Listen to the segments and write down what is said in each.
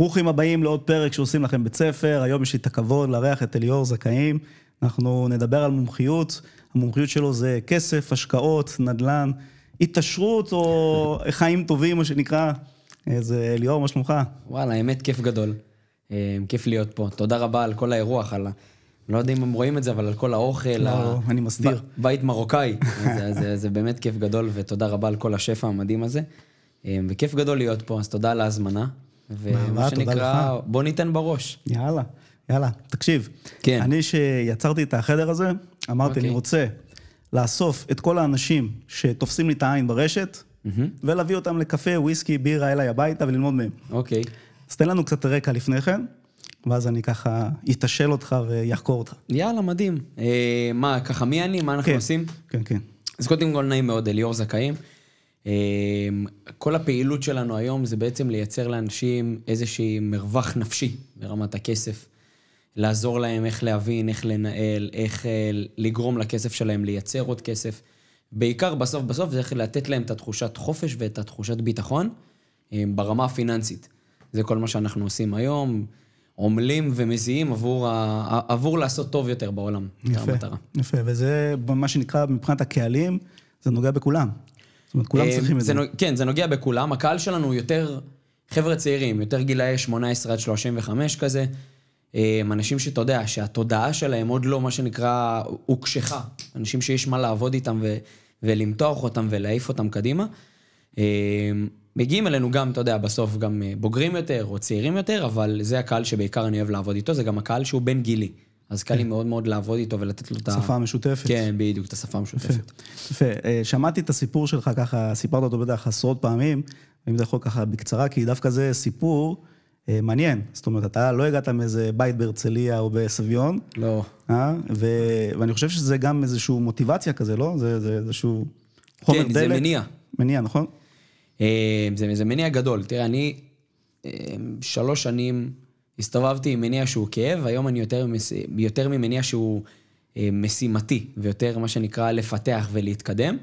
ברוכים הבאים לעוד פרק שעושים לכם בית ספר, היום יש לי את הכבוד לארח את אליאור זכאים. אנחנו נדבר על מומחיות, המומחיות שלו זה כסף, השקעות, נדל"ן, התעשרות או חיים טובים, מה שנקרא. אז אליאור, מה שלומך? וואלה, האמת כיף גדול. אה, כיף להיות פה. תודה רבה על כל האירוח, על ה... לא יודע אם הם רואים את זה, אבל על כל האוכל. לא, ה... אני מסתיר. ב... בית מרוקאי. זה, זה, זה באמת כיף גדול, ותודה רבה על כל השפע המדהים הזה. אה, וכיף גדול להיות פה, אז תודה על ההזמנה. ומה שנקרא, בוא ניתן בראש. יאללה, יאללה. תקשיב, כן. אני שיצרתי את החדר הזה, אמרתי, okay. אני אוקיי. רוצה לאסוף את כל האנשים שתופסים לי את העין ברשת, mm-hmm. ולהביא אותם לקפה, וויסקי, בירה אליי הביתה וללמוד מהם. אוקיי. Okay. אז תן לנו קצת רקע לפני כן. ואז אני ככה אתשל אותך ויחקור אותך. יאללה, מדהים. אה, מה, ככה, מי אני? מה אנחנו כן, עושים? כן, כן. אז קודם כל נעים מאוד, אליאור זכאים. אה, כל הפעילות שלנו היום זה בעצם לייצר לאנשים איזשהי מרווח נפשי ברמת הכסף. לעזור להם איך להבין, איך לנהל, איך אה, לגרום לכסף שלהם לייצר עוד כסף. בעיקר בסוף בסוף זה איך לתת להם את התחושת חופש ואת התחושת ביטחון אה, ברמה הפיננסית. זה כל מה שאנחנו עושים היום. עמלים ומזיעים עבור, ה... עבור לעשות טוב יותר בעולם. יפה, יפה, וזה מה שנקרא מבחינת הקהלים, זה נוגע בכולם. זאת אומרת, כולם אה, צריכים את זה. כן, זה נוגע בכולם. הקהל שלנו הוא יותר חבר'ה צעירים, יותר גילאי 18 עד 35 כזה. אה, אנשים שאתה יודע, שהתודעה שלהם עוד לא, מה שנקרא, הוקשחה. אנשים שיש מה לעבוד איתם ו... ולמתוח אותם ולהעיף אותם קדימה. אה, מגיעים אלינו גם, אתה יודע, בסוף גם בוגרים יותר או צעירים יותר, אבל זה הקהל שבעיקר אני אוהב לעבוד איתו, זה גם הקהל שהוא בן גילי. אז קל לי. מאוד מאוד לעבוד איתו ולתת לו את ה... שפה המשותפת. כן, בדיוק, את השפה המשותפת. יפה. אה, שמעתי את הסיפור שלך ככה, סיפרת אותו בטח עשרות פעמים, אם אתה יכול ככה בקצרה, כי דווקא זה סיפור אה, מעניין. זאת אומרת, אתה לא הגעת מאיזה בית בהרצליה או בסביון. לא. ו... ואני חושב שזה גם איזושהי מוטיבציה כזה, לא? זה, זה איזשהו חומר כן, דלק. כן, זה מניע. מניע, נכון? אה, זה, זה מניע גדול. תראה, אני אה, שלוש שנים הסתובבתי עם מניע שהוא כאב, היום אני יותר, יותר ממניע שהוא אה, משימתי, ויותר מה שנקרא לפתח ולהתקדם.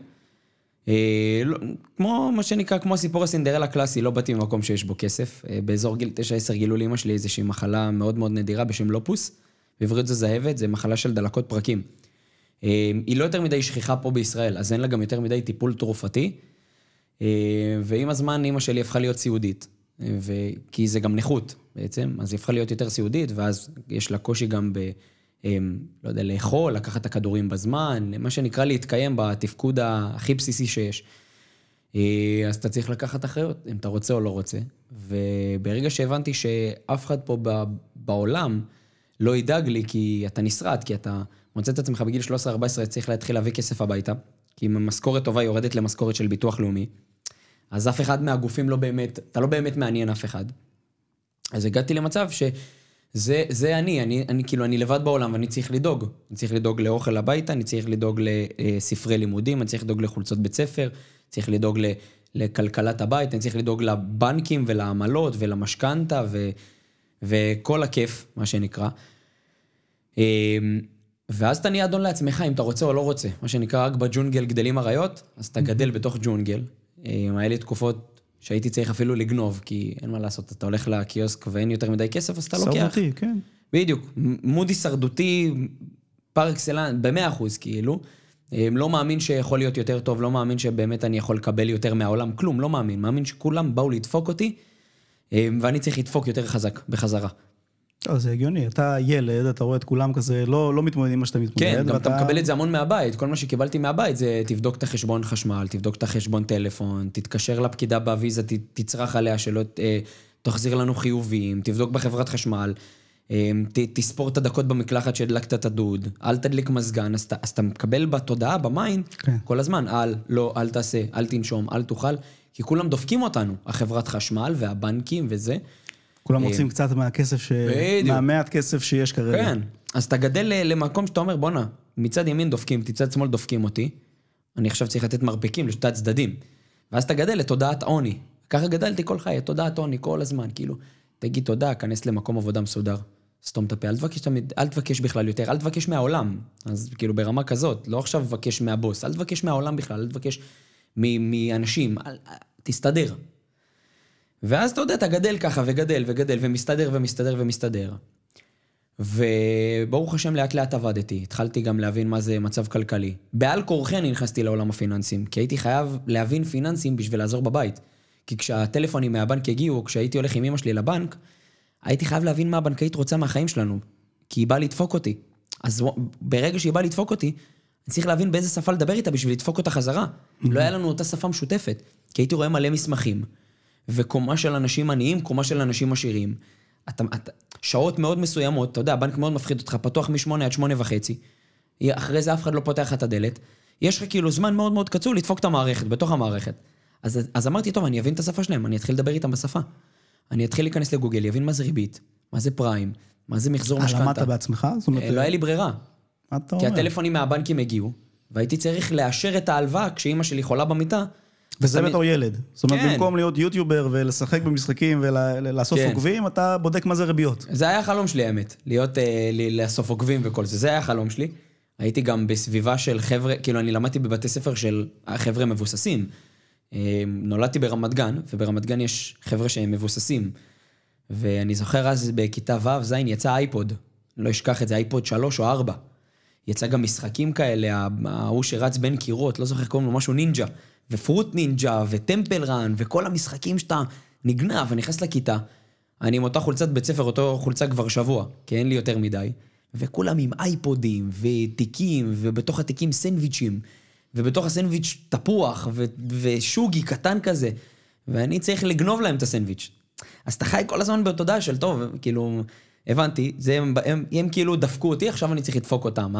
לא, כמו מה שנקרא, כמו הסיפור הסינדרלה הקלאסי, לא באתי ממקום שיש בו כסף. באזור גיל 9-10 גילו לאמא שלי איזושהי מחלה מאוד מאוד נדירה בשם לופוס. בעברית זה זהבת, זה מחלה של דלקות פרקים. היא לא יותר מדי שכיחה פה בישראל, אז אין לה גם יותר מדי טיפול תרופתי. אה, ועם הזמן אימא שלי הפכה להיות סיעודית, ו... כי זה גם נכות בעצם, אז היא הפכה להיות יותר סיעודית, ואז יש לה קושי גם ב... אה, לא יודע, לאכול, לקחת את הכדורים בזמן, מה שנקרא להתקיים בתפקוד הכי בסיסי שיש. אה, אז אתה צריך לקחת אחריות, אם אתה רוצה או לא רוצה. וברגע שהבנתי שאף אחד פה בעולם לא ידאג לי, כי אתה נשרט, כי אתה מוצא את עצמך בגיל 13-14, צריך להתחיל להביא כסף הביתה, כי אם המשכורת טובה יורדת למשכורת של ביטוח לאומי, אז אף אחד מהגופים לא באמת, אתה לא באמת מעניין אף אחד. אז הגעתי למצב שזה זה אני, אני, אני כאילו, אני לבד בעולם ואני צריך לדאוג. אני צריך לדאוג לאוכל הביתה, אני צריך לדאוג לספרי לימודים, אני צריך לדאוג לחולצות בית ספר, צריך לדאוג לכלכלת הבית, אני צריך לדאוג לבנקים ולעמלות ולמשכנתה וכל הכיף, מה שנקרא. אמ, ואז אתה נהיה אדון לעצמך, אם אתה רוצה או לא רוצה. מה שנקרא, רק בג'ונגל גדלים אריות, אז אתה גדל בתוך ג'ונגל. היה לי תקופות שהייתי צריך אפילו לגנוב, כי אין מה לעשות, אתה הולך לקיוסק ואין יותר מדי כסף, אז אתה לוקח. שרדותי, כן. בדיוק. מוד הישרדותי פר אקסלנס, במאה אחוז, כאילו. אה, לא מאמין שיכול להיות יותר טוב, לא מאמין שבאמת אני יכול לקבל יותר מהעולם, כלום, לא מאמין. מאמין שכולם באו לדפוק אותי, אה, ואני צריך לדפוק יותר חזק, בחזרה. לא, זה הגיוני, אתה ילד, אתה רואה את כולם כזה, לא, לא מתמודד עם מה שאתה מתמודד. כן, גם ואתה... אתה מקבל את זה המון מהבית. כל מה שקיבלתי מהבית זה תבדוק את החשבון חשמל, תבדוק את החשבון טלפון, תתקשר לפקידה בוויזה, תצרח עליה שלא אה, תחזיר לנו חיובים, תבדוק בחברת חשמל, אה, ת, תספור את הדקות במקלחת שהדלקת את הדוד, אל תדליק מזגן, אז, אז אתה מקבל בתודעה, ב mind, כן. כל הזמן, אל, לא, אל תעשה, אל תנשום, אל תאכל, כי כולם דופקים אותנו, החברת חשמל והבנקים וזה. כולם רוצים אה, קצת מהכסף, ש... מהמעט כסף שיש כרגע. כן, אז אתה גדל למקום שאתה אומר, בואנה, מצד ימין דופקים, מצד שמאל דופקים אותי, אני עכשיו צריך לתת מרפקים לשתי הצדדים. ואז אתה גדל לתודעת עוני. ככה גדלתי כל חיי, תודעת עוני כל הזמן, כאילו, תגיד תודה, כנס למקום עבודה מסודר. סתום את הפה, אל תבקש, תמיד, אל תבקש בכלל יותר, אל תבקש מהעולם. אז כאילו ברמה כזאת, לא עכשיו תבקש מהבוס, אל תבקש מהעולם בכלל, אל תבקש מאנשים, תסתדר. ואז אתה יודע, אתה גדל ככה, וגדל, וגדל, ומסתדר, ומסתדר, ומסתדר. וברוך השם, לאט לאט עבדתי. התחלתי גם להבין מה זה מצב כלכלי. בעל כורחי אני נכנסתי לעולם הפיננסים, כי הייתי חייב להבין פיננסים בשביל לעזור בבית. כי כשהטלפונים מהבנק הגיעו, כשהייתי הולך עם אמא שלי לבנק, הייתי חייב להבין מה הבנקאית רוצה מהחיים שלנו. כי היא באה לדפוק אותי. אז ברגע שהיא באה לדפוק אותי, אני צריך להבין באיזה שפה לדבר איתה בשביל לדפוק אותה חזרה. לא היה לנו אותה שפה משותפת. כי הייתי רואה מלא מסמכים, וקומה של אנשים עניים, קומה של אנשים עשירים. אתה, אתה, שעות מאוד מסוימות, אתה יודע, הבנק מאוד מפחיד אותך, פתוח מ-8 עד 8 וחצי, אחרי זה אף אחד לא פותח את הדלת, יש לך כאילו זמן מאוד מאוד קצור לדפוק את המערכת, בתוך המערכת. אז, אז אמרתי, טוב, אני אבין את השפה שלהם, אני אתחיל לדבר איתם בשפה. אני אתחיל להיכנס לגוגל, יבין מה זה ריבית, מה זה פריים, מה זה מחזור משכנתה. למדת בעצמך? זאת אומרת... אה, לא היה לי ברירה. מה אתה כי אומר? הטלפונים מהבנקים הגיעו, והייתי צריך לאשר את ההלוואה כשאימא שלי חולה במיטה. וזה בתור ילד. זאת אומרת, כן. במקום להיות יוטיובר ולשחק במשחקים ולאסוף כן. עוקבים, אתה בודק מה זה ריביות. זה היה החלום שלי, האמת. להיות, אה, לאסוף עוקבים וכל זה. זה היה החלום שלי. הייתי גם בסביבה של חבר'ה, כאילו, אני למדתי בבתי ספר של חבר'ה מבוססים. אה, נולדתי ברמת גן, וברמת גן יש חבר'ה שהם מבוססים. ואני זוכר אז בכיתה ו', ז', יצא אייפוד. לא אשכח את זה, אייפוד 3 או 4. יצא גם משחקים כאלה, ההוא שרץ בין קירות, לא זוכר איך קוראים לו, משהו נינג'ה. ו Fruit Ninja, ו Temple Run, וכל המשחקים שאתה נגנב ונכנס לכיתה. אני עם אותה חולצת בית ספר, אותו חולצה כבר שבוע, כי אין לי יותר מדי. וכולם עם אייפודים, ותיקים, ובתוך התיקים סנדוויצ'ים, ובתוך הסנדוויץ' תפוח, ו- ושוגי קטן כזה. ואני צריך לגנוב להם את הסנדוויץ'. אז אתה חי כל הזמן בתודעה של טוב, כאילו, הבנתי, זה, הם, הם, הם כאילו דפקו אותי, עכשיו אני צריך לדפוק אותם.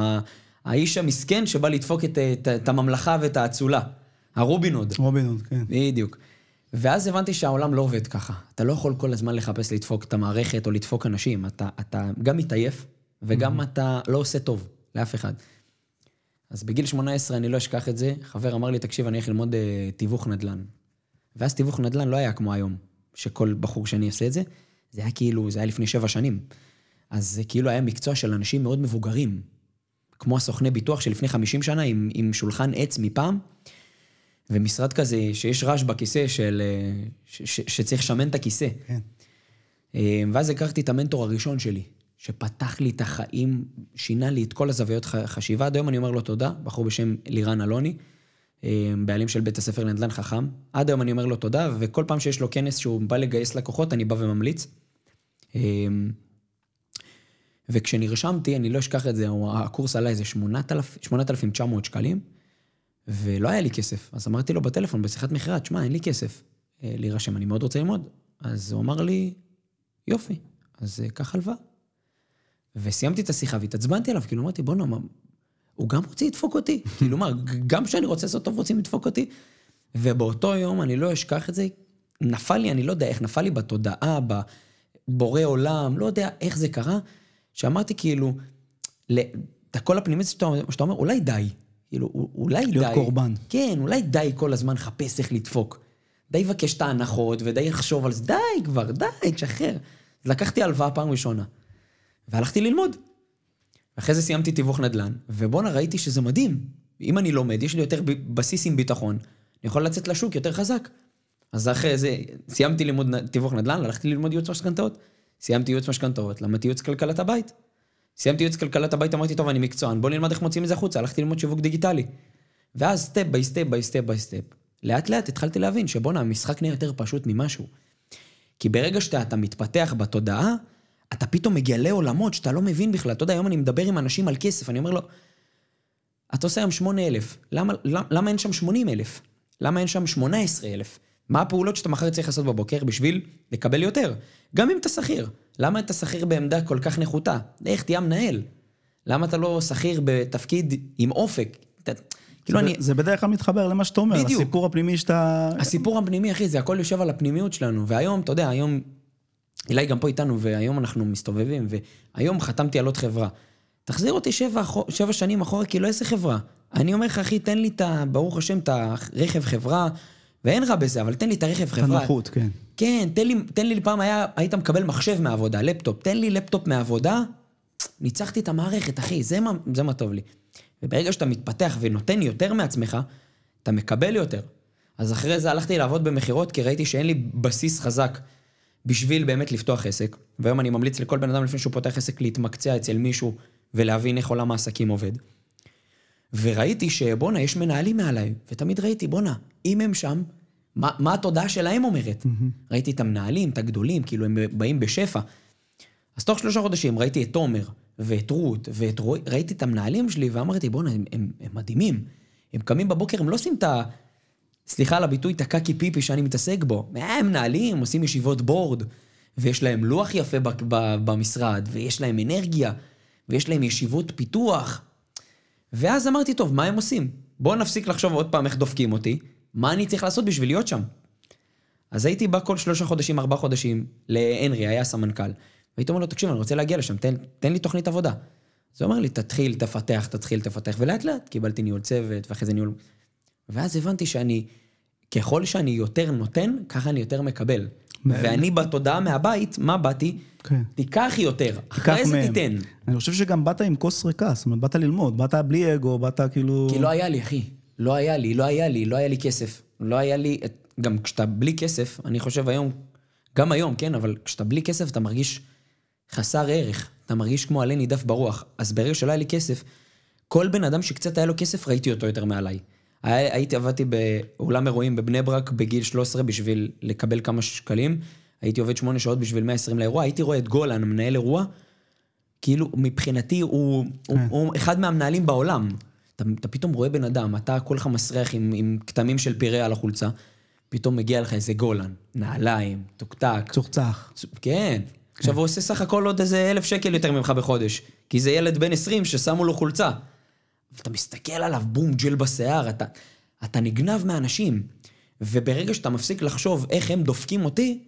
האיש המסכן שבא לדפוק את, את, את הממלכה ואת האצולה. רובין הוד, כן. בדיוק. ואז הבנתי שהעולם לא עובד ככה. אתה לא יכול כל הזמן לחפש לדפוק את המערכת או לדפוק אנשים. אתה, אתה גם מתעייף, וגם אתה לא עושה טוב לאף אחד. אז בגיל 18, אני לא אשכח את זה, חבר אמר לי, תקשיב, אני הולך ללמוד אה, תיווך נדל"ן. ואז תיווך נדל"ן לא היה כמו היום, שכל בחור שני עושה את זה. זה היה כאילו, זה היה לפני שבע שנים. אז זה כאילו היה מקצוע של אנשים מאוד מבוגרים. כמו הסוכני ביטוח שלפני 50 שנה, עם, עם שולחן עץ מפעם, ומשרד כזה שיש רעש בכיסא של... אה, ש, ש, שצריך לשמן את הכיסא. כן. אה, ואז הכרתי את המנטור הראשון שלי, שפתח לי את החיים, שינה לי את כל הזוויות חשיבה. עד היום אני אומר לו תודה, בחור בשם לירן אלוני, בעלים של בית הספר לנדל"ן חכם. עד היום אני אומר לו תודה, וכל פעם שיש לו כנס שהוא בא לגייס לקוחות, אני בא וממליץ. אה, וכשנרשמתי, אני לא אשכח את זה, הקורס עלה איזה 8,000 8,900 שקלים, ולא היה לי כסף. אז אמרתי לו בטלפון, בשיחת מכירה, תשמע, אין לי כסף אה, להירשם, אני מאוד רוצה ללמוד. אז הוא אמר לי, יופי, אז אה, קח הלוואה. וסיימתי את השיחה והתעצבנתי עליו, כאילו אמרתי, בוא'נה, הוא גם רוצה לדפוק אותי? כאילו מה, גם כשאני רוצה לעשות טוב רוצים לדפוק אותי? ובאותו יום, אני לא אשכח את זה, נפל לי, אני לא יודע איך, נפל לי בתודעה, בבורא עולם, לא יודע איך זה קרה, שאמרתי כאילו, את הקול הפנימי שאתה, אומר, אולי די. כאילו, אולי די. להיות קורבן. כן, אולי די כל הזמן לחפש איך לדפוק. די לבקש את ההנחות ודי לחשוב על זה, די כבר, די, תשחרר. לקחתי הלוואה פעם ראשונה, והלכתי ללמוד. אחרי זה סיימתי תיווך נדל"ן, ובואנה, ראיתי שזה מדהים. אם אני לומד, יש לי יותר בסיס עם ביטחון, אני יכול לצאת לשוק יותר חזק. אז אחרי זה, סיימתי לימוד תיווך נדל"ן, הלכתי ללמוד ייעוץ משכנתאות. סיימתי ייעוץ משכנתאות, למדתי ייעוץ כלכלת הבית. סיימתי ייעוץ כלכלת הבית, אמרתי, טוב, אני מקצוען, בוא נלמד איך מוציאים את זה החוצה, הלכתי ללמוד שיווק דיגיטלי. ואז step by step by step by step. לאט לאט התחלתי להבין שבואנה, המשחק נהיה יותר פשוט ממשהו. כי ברגע שאתה אתה מתפתח בתודעה, אתה פתאום מגלה עולמות שאתה לא מבין בכלל. אתה יודע, היום אני מדבר עם אנשים על כסף, אני אומר לו, אתה עושה היום 8,000, למה, למה, למה אין שם 80,000? למה אין שם 18,000? מה הפעולות שאתה מחר צריך לעשות בבוקר בשביל לקבל יותר? גם אם אתה שכיר. למה אתה שכיר בעמדה כל כך נחותה? איך תהיה מנהל? למה אתה לא שכיר בתפקיד עם אופק? אתה, כאילו אני... זה בדרך כלל מתחבר למה שאתה אומר, בדיוק. הסיפור הפנימי שאתה... הסיפור הפנימי, אחי, זה הכל יושב על הפנימיות שלנו. והיום, אתה יודע, היום, אילי גם פה איתנו, והיום אנחנו מסתובבים, והיום חתמתי על עוד חברה. תחזיר אותי שבע, שבע שנים אחורה, כאילו איזה חברה? אני אומר לך, אחי, תן לי את ה... ברוך השם, את הרכב חברה, ואין רע בזה, אבל תן לי את הרכב חברה. הנוחות, כן. כן, תן לי, תן לי פעם היה, היית מקבל מחשב מהעבודה, לפטופ, תן לי לפטופ מהעבודה, ניצחתי את המערכת, אחי, זה מה, זה מה טוב לי. וברגע שאתה מתפתח ונותן יותר מעצמך, אתה מקבל יותר. אז אחרי זה הלכתי לעבוד במכירות, כי ראיתי שאין לי בסיס חזק בשביל באמת לפתוח עסק. והיום אני ממליץ לכל בן אדם לפני שהוא פותח עסק להתמקצע אצל מישהו ולהבין איך עולם העסקים עובד. וראיתי שבואנה, יש מנהלים מעליי, ותמיד ראיתי, בואנה, אם הם שם, מה, מה התודעה שלהם אומרת? Mm-hmm. ראיתי את המנהלים, את הגדולים, כאילו הם באים בשפע. אז תוך שלושה חודשים ראיתי את תומר, ואת רות, ואת רועי, ראיתי את המנהלים שלי, ואמרתי, בואנה, הם, הם, הם מדהימים. הם קמים בבוקר, הם לא עושים את ה... סליחה על הביטוי, את הקקי פיפי שאני מתעסק בו. הם מנהלים, עושים ישיבות בורד, ויש להם לוח יפה במשרד, ויש להם אנרגיה, ויש להם ישיבות פיתוח. ואז אמרתי, טוב, מה הם עושים? בואו נפסיק לחשוב עוד פעם איך דופקים אותי, מה אני צריך לעשות בשביל להיות שם? אז הייתי בא כל שלושה חודשים, ארבעה חודשים, להנרי, היה סמנכ"ל. והייתי אומר לו, תקשיב, אני רוצה להגיע לשם, תן, תן לי תוכנית עבודה. אז הוא אומר לי, תתחיל, תפתח, תתחיל, תפתח, ולאט לאט קיבלתי ניהול צוות, ואחרי זה ניהול... ואז הבנתי שאני, ככל שאני יותר נותן, ככה אני יותר מקבל. ואני בתודעה מהבית, מה באתי? כן. תיקח יותר, אחרי זה תיתן. אני חושב שגם באת עם כוס ריקה, זאת אומרת, באת ללמוד, באת בלי אגו, באת כאילו... כי לא היה לי, אחי. לא היה לי, לא היה לי, לא היה לי כסף. לא היה לי... גם כשאתה בלי כסף, אני חושב היום, גם היום, כן, אבל כשאתה בלי כסף אתה מרגיש חסר ערך. אתה מרגיש כמו עלה נידף ברוח. אז ברגע שלא היה לי כסף, כל בן אדם שקצת היה לו כסף, ראיתי אותו יותר מעליי. הייתי, עבדתי באולם אירועים בבני ברק בגיל 13 בשביל לקבל כמה שקלים. הייתי עובד שמונה שעות בשביל 120 לאירוע. הייתי רואה את גולן, מנהל אירוע, כאילו מבחינתי הוא, הוא, כן. הוא אחד מהמנהלים בעולם. אתה, אתה פתאום רואה בן אדם, אתה כולך מסריח עם, עם כתמים של פירה על החולצה, פתאום מגיע לך איזה גולן, נעליים, טוקטק. צוחצח. כן. עכשיו הוא עושה סך הכל עוד איזה אלף שקל יותר ממך בחודש. כי זה ילד בן 20 ששמו לו חולצה. ואתה מסתכל עליו, בום, ג'ל בשיער, אתה, אתה נגנב מאנשים. וברגע שאתה מפסיק לחשוב איך הם דופקים אותי,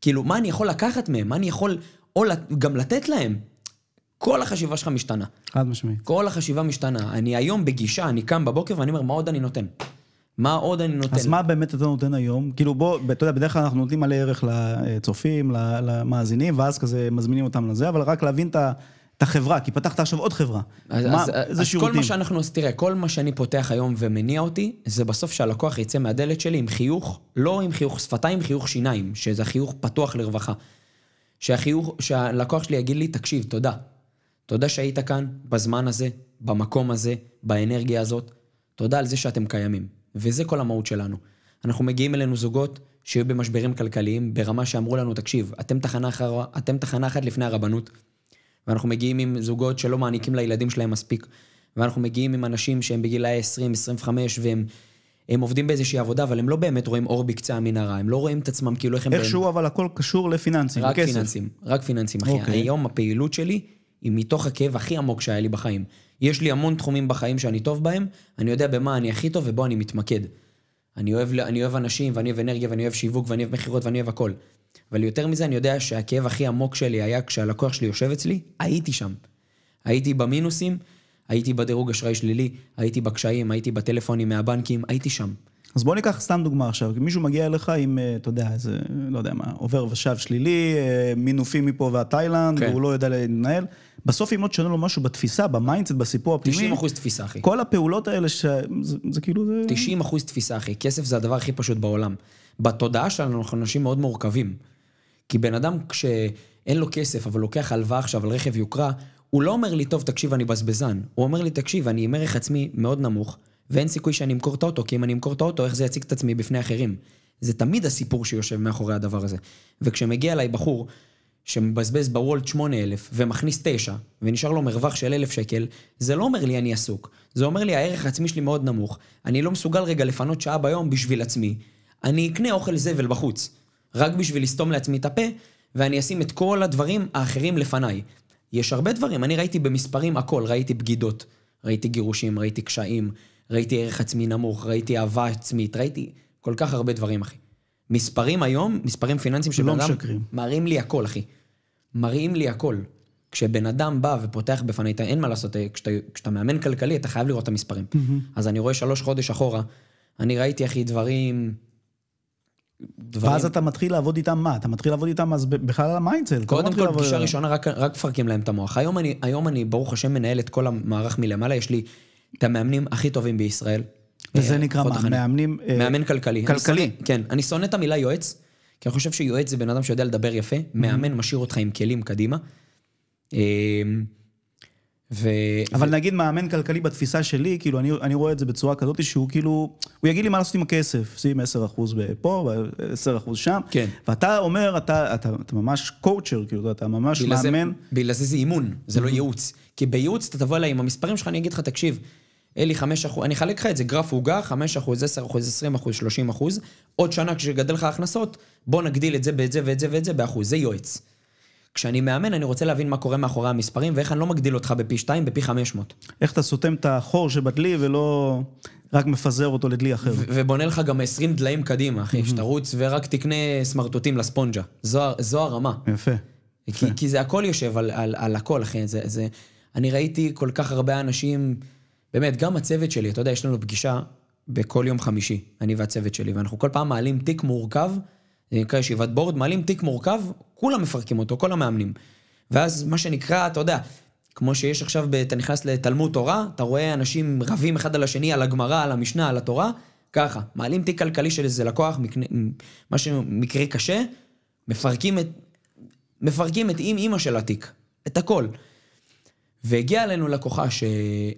כאילו, מה אני יכול לקחת מהם? מה אני יכול או גם לתת להם? כל החשיבה שלך משתנה. חד משמעית. כל החשיבה משתנה. אני היום בגישה, אני קם בבוקר ואני אומר, מה עוד אני נותן? מה עוד אני נותן? אז מה באמת אתה נותן היום? כאילו בוא, אתה יודע, בדרך כלל אנחנו נותנים מלא ערך לצופים, למאזינים, ואז כזה מזמינים אותם לזה, אבל רק להבין את ה... את החברה, כי פתחת עכשיו עוד חברה. אז, מה, אז, אז שירותים? כל מה שאנחנו, תראה, כל מה שאני פותח היום ומניע אותי, זה בסוף שהלקוח יצא מהדלת שלי עם חיוך, לא עם חיוך שפתיים, חיוך שיניים, שזה חיוך פתוח לרווחה. שהחיוך, שהלקוח שלי יגיד לי, תקשיב, תודה. תודה שהיית כאן, בזמן הזה, במקום הזה, באנרגיה הזאת. תודה על זה שאתם קיימים. וזה כל המהות שלנו. אנחנו מגיעים אלינו זוגות שהיו במשברים כלכליים, ברמה שאמרו לנו, תקשיב, אתם תחנה, אחר, אתם תחנה אחת לפני הרבנות, ואנחנו מגיעים עם זוגות שלא מעניקים לילדים שלהם מספיק, ואנחנו מגיעים עם אנשים שהם בגילאי 20, 25, והם הם עובדים באיזושהי עבודה, אבל הם לא באמת רואים אור בקצה המנהרה, הם לא רואים את עצמם כאילו איך הם... איכשהו, בהם... אבל הכל קשור לפיננסים, רק לכסף. פיננסים, רק פיננסים, אחי. Okay. אוקיי. היום הפעילות שלי היא מתוך הכאב הכי עמוק שהיה לי בחיים. יש לי המון תחומים בחיים שאני טוב בהם, אני יודע במה אני הכי טוב ובו אני מתמקד. אני אוהב, אני אוהב אנשים, ואני אוהב אנרגיה, ואני אוהב שיווק, ואני אוהב מכירות, ואני אוהב הכל. אבל יותר מזה, אני יודע שהכאב הכי עמוק שלי היה כשהלקוח שלי יושב אצלי, הייתי שם. הייתי במינוסים, הייתי בדירוג אשראי שלילי, הייתי בקשיים, הייתי בטלפונים מהבנקים, הייתי שם. אז בוא ניקח סתם דוגמה עכשיו. מישהו מגיע אליך עם, אה, אתה יודע, איזה, לא יודע מה, עובר ושב שלילי, אה, מינופים מפה ועד תאילנד, כן. והוא לא יודע לנהל. בסוף אם לא תשנה לו משהו בתפיסה, ב mindset, בסיפור הפנימי... 90 אחוז תפיסה, אחי. כל הפעולות האלה, שזה זה כאילו... זה... 90 אחוז תפיסה, אחי. כסף זה הדבר הכי פשוט בעולם. בתודעה שלנו אנחנו אנשים מאוד מורכבים. כי בן אדם כשאין לו כסף, אבל לוקח הלוואה עכשיו על רכב יוקרה, הוא לא אומר לי, טוב, תקשיב, אני בזבזן. הוא אומר לי, תקשיב, אני עם ערך עצמי מאוד נמוך, ואין סיכוי שאני אמכור את האוטו, כי אם אני אמכור את האוטו, איך זה יציג את עצמי בפני אחרים? זה תמיד הסיפור שיושב מאחורי הדבר הזה. וכשמגיע אליי בחור שמבזבז בוולט 8,000 ומכניס 9, ונשאר לו מרווח של 1,000 שקל, זה לא אומר לי אני עסוק. זה אומר לי הערך העצמי שלי מאוד נמוך, אני לא מסוגל רגע לפנות שעה ביום בשביל עצמי. אני אקנה אוכל זבל בחוץ, רק בשביל לסתום לעצמי את הפה, ואני אשים את כל הדברים האחרים לפניי. יש הרבה דברים, אני ראיתי במספרים הכל, ראיתי בגידות, ראיתי גירושים, ראיתי קשיים, ראיתי ערך עצמי נמוך, ראיתי אהבה עצמית, ראיתי כל כך הרבה דברים, אחי. מספרים היום, מספרים פיננסיים של לא בן אדם, משקרים. מראים לי הכל, אחי. מראים לי הכל. כשבן אדם בא ופותח בפניי, אין מה לעשות, כשאתה, כשאתה מאמן כלכלי, אתה חייב לראות את המספרים. Mm-hmm. אז אני רואה שלוש חודש אחורה, אני ראיתי, אחי, דברים... דברים... ואז אתה מתחיל לעבוד איתם מה? אתה מתחיל לעבוד איתם אז בכלל על ה mindset. לא קודם כל, פגישה ראשונה, רק, רק מפרקים להם את המוח. היום אני, היום אני, ברוך השם, מנהל את כל המערך מלמעלה, יש לי את המאמנים הכי טובים בישראל. וזה אה, נקרא מה? החנית. מאמנים... אה, מאמן כלכלי. אני כלכלי. שונא- כן, אני שונא את המילה יועץ, כי אני חושב שיועץ זה בן אדם שיודע לדבר יפה, מאמן משאיר אותך עם כלים קדימה. ו... אבל נגיד מאמן כלכלי בתפיסה שלי, כאילו, אני, אני רואה את זה בצורה כזאת שהוא כאילו, הוא יגיד לי מה לעשות עם הכסף, שים 10% פה, 10% שם. כן. ואתה אומר, אתה, אתה, אתה ממש קואוצ'ר, כאילו, אתה ממש בגלל זה- מאמן. בגלל זה זה אימון, זה לא ייעוץ. כי בייעוץ אתה תבוא אליי עם המספרים שלך, אני אגיד לך, תקשיב, אלי, 5 אחוז, אני אחלק לך את זה, גרף עוגה, 5 אחוז, 10 אחוז, 20 אחוז, 30 אחוז. עוד שנה כשגדל לך ההכנסות, בוא נגדיל את זה ואת זה ואת זה ואת זה באחוז, זה יועץ. כשאני מאמן, אני רוצה להבין מה קורה מאחורי המספרים, ואיך אני לא מגדיל אותך בפי 2, בפי 500. איך אתה סותם את החור שבדלי ולא רק מפזר אותו לדלי אחר. ובונה לך גם 20 דליים קדימה, אחי, שתרוץ ורק תקנה סמרטוטים לספונג'ה. זו, זו הרמה. יפה. כי, כי זה הכל יושב על, על, על הכל, אחי. זה, זה, אני ראיתי כל כך הרבה אנשים, באמת, גם הצוות שלי, אתה יודע, יש לנו פגישה בכל יום חמישי, אני והצוות שלי, ואנחנו כל פעם מעלים תיק מורכב, זה נקרא ישיבת בורד, מעלים תיק מורכב, כולם מפרקים אותו, כל המאמנים. ואז מה שנקרא, אתה יודע, כמו שיש עכשיו, אתה נכנס לתלמוד תורה, אתה רואה אנשים רבים אחד על השני, על הגמרא, על המשנה, על התורה, ככה, מעלים תיק כלכלי של איזה לקוח, מקנה- משהו, מקרה קשה, מפרקים את, מפרקים את עם אימא של התיק, את הכל. והגיעה אלינו לקוחה שהיה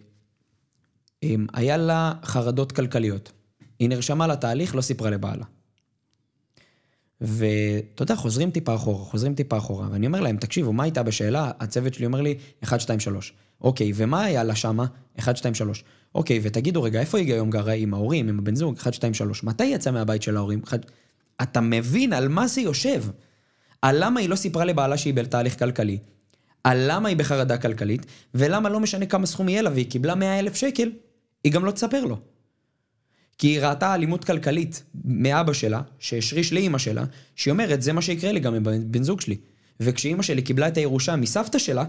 לה חרדות כלכליות. היא נרשמה לתהליך, לא סיפרה לבעלה. ואתה יודע, חוזרים טיפה אחורה, חוזרים טיפה אחורה, ואני אומר להם, תקשיבו, מה הייתה בשאלה? הצוות שלי אומר לי, 1, 2, 3. אוקיי, ומה היה לה שמה? 1, 2, 3. אוקיי, ותגידו רגע, איפה היא היום גרה? עם ההורים, עם הבן זוג? 1, 2, 3. מתי היא יצאה מהבית של ההורים? 1... אתה מבין על מה זה יושב? על למה היא לא סיפרה לבעלה שהיא בתהליך כלכלי, על למה היא בחרדה כלכלית, ולמה לא משנה כמה סכום יהיה לה והיא קיבלה 100 אלף שקל, היא גם לא תספר לו. כי היא ראתה אלימות כלכלית מאבא שלה, שהשריש לאימא שלה, שהיא אומרת, זה מה שיקרה לי גם עם בן זוג שלי. וכשאימא שלי קיבלה את הירושה מסבתא שלה,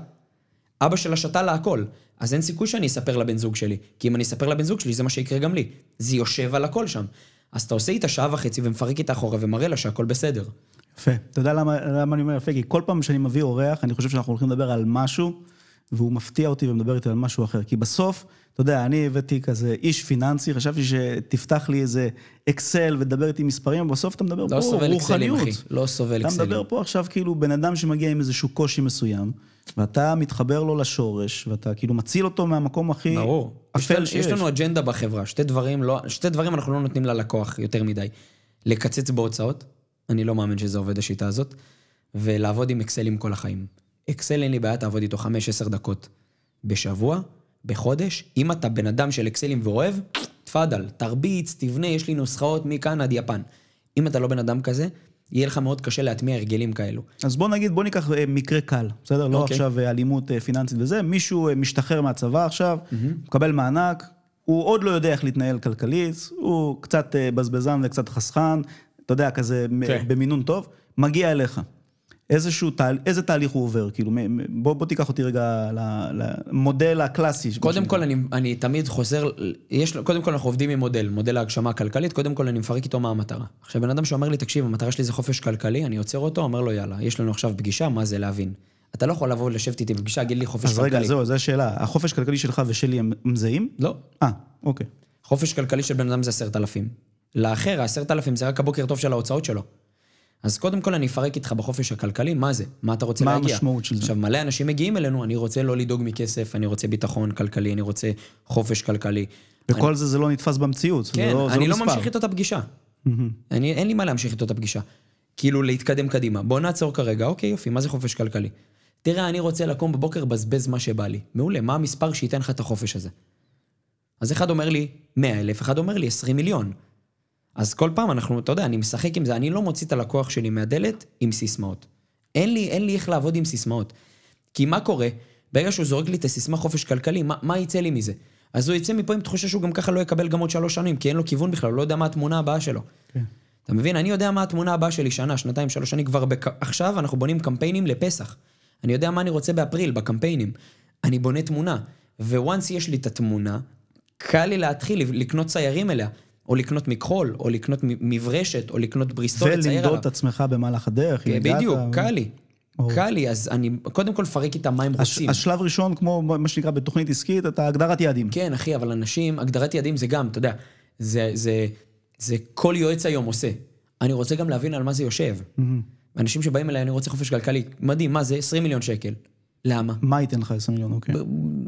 אבא שלה שתה לה הכל. אז אין סיכוי שאני אספר לבן זוג שלי. כי אם אני אספר לבן זוג שלי, זה מה שיקרה גם לי. זה יושב על הכל שם. אז אתה עושה איתה שעה וחצי ומפרק איתה אחורה ומראה לה שהכל בסדר. יפה. אתה יודע למה, למה אני אומר יפה? כי כל פעם שאני מביא אורח, אני חושב שאנחנו הולכים לדבר על משהו, והוא מפתיע אותי ומדבר איתי על משהו אחר. כי בסוף, אתה יודע, אני הבאתי כזה איש פיננסי, חשבתי שתפתח לי איזה אקסל ותדבר איתי מספרים, ובסוף אתה מדבר לא פה סובל אקסלים, רוחניות. אחי. לא סובל אתה אקסלים. מדבר פה עכשיו כאילו בן אדם שמגיע עם איזשהו קושי מסוים, ואתה מתחבר לו לשורש, ואתה כאילו מציל אותו מהמקום הכי ברור. אפל שיש. יש לנו אג'נדה בחברה, שתי דברים, לא, שתי דברים אנחנו לא נותנים ללקוח יותר מדי. לקצץ בהוצאות, אני לא מאמין שזה עובד השיטה הזאת, ולעבוד עם אקסלים כל החיים. אקסל אין לי בעיה, תעבוד איתו 5-10 דקות בשבוע, בחודש. אם אתה בן אדם של אקסלים ואוהב, תפאדל, תרביץ, תבנה, יש לי נוסחאות מכאן עד יפן. אם אתה לא בן אדם כזה, יהיה לך מאוד קשה להטמיע הרגלים כאלו. אז בוא נגיד, בוא ניקח אה, מקרה קל, בסדר? לא אוקיי. עכשיו אה, אלימות אה, פיננסית וזה, מישהו משתחרר מהצבא עכשיו, מקבל מענק, הוא עוד לא יודע איך להתנהל כלכלית, הוא קצת בזבזן וקצת חסכן, אתה יודע, כזה מ- כן. במינון טוב, מגיע אליך. איזשהו תהל... איזה תהליך הוא עובר? כאילו, בוא, בוא תיקח אותי רגע למודל הקלאסי. קודם כל, אני, אני תמיד חוזר, יש, קודם כל אנחנו עובדים עם מודל, מודל ההגשמה הכלכלית, קודם כל אני מפרק איתו מה המטרה. עכשיו, בן אדם שאומר לי, תקשיב, המטרה שלי זה חופש כלכלי, אני עוצר אותו, אומר לו, יאללה, יש לנו עכשיו פגישה, מה זה להבין? אתה לא יכול לבוא ולשבת איתי בפגישה, להגיד לי חופש אז כלכלי. רגע, זהו, זו השאלה. החופש הכלכלי שלך ושלי הם הם זהים? לא. אה, אוקיי. חופש כלכלי של בן אדם זה עשרת אלפים. לאחר, העשרת אלפים זה רק הבוקר טוב של ההוצאות שלו. אז קודם כל אני אפרק איתך בחופש הכלכלי, מה זה? מה אתה רוצה מה להגיע? המשמעות של זה? עכשיו, מלא אנשים מגיעים אלינו, אני רוצה לא לדאוג מכסף, אני רוצה ביטחון כלכלי, אני רוצה חופש כלכלי. וכל זה זה לא נתפס במציאות. כן, זה לא, זה אני לא לא. ממשיך איתו את הפגישה. אני, אין לי מה להמשיך איתו את הפגישה. כאילו, להתקדם קדימה. בוא נעצור כרגע, אוקיי, יופי, מה זה חופש כלכלי? תראה, אני רוצה לקום בבוקר, לבזבז מה שבא לי. מעולה, מה המספר שייתן לך את החופש הזה? אז אחד אומר לי 100 אלף, אחד אומר לי 20 מיליון. אז כל פעם אנחנו, אתה יודע, אני משחק עם זה, אני לא מוציא את הלקוח שלי מהדלת עם סיסמאות. אין לי, אין לי איך לעבוד עם סיסמאות. כי מה קורה? ברגע שהוא זורק לי את הסיסמה חופש כלכלי, מה, מה יצא לי מזה? אז הוא יצא מפה עם תחושה שהוא גם ככה לא יקבל גם עוד שלוש שנים, כי אין לו כיוון בכלל, הוא לא יודע מה התמונה הבאה שלו. כן. אתה מבין? אני יודע מה התמונה הבאה שלי, שנה, שנתיים, שלוש, אני כבר... בק... עכשיו אנחנו בונים קמפיינים לפסח. אני יודע מה אני רוצה באפריל, בקמפיינים. אני בונה תמונה. וואנס יש לי את התמונה, קל לי להתחיל לקנות ציירים אליה. או לקנות מכחול, או לקנות מברשת, או לקנות בריסטול לצייר עליו. ולמדוד את עצמך במהלך הדרך. כן, בדיוק, קל לי. ברור. קל לי, אז אני קודם כל לפרק איתם מה הם הש- רוצים. השלב ראשון, כמו מה שנקרא בתוכנית עסקית, אתה הגדרת יעדים. כן, אחי, אבל אנשים, הגדרת יעדים זה גם, אתה יודע, זה, זה, זה כל יועץ היום עושה. אני רוצה גם להבין על מה זה יושב. אנשים שבאים אליי, אני רוצה חופש כלכלי, מדהים, מה זה? 20 מיליון שקל. למה? מה ייתן לך 20 מיליון, אוקיי?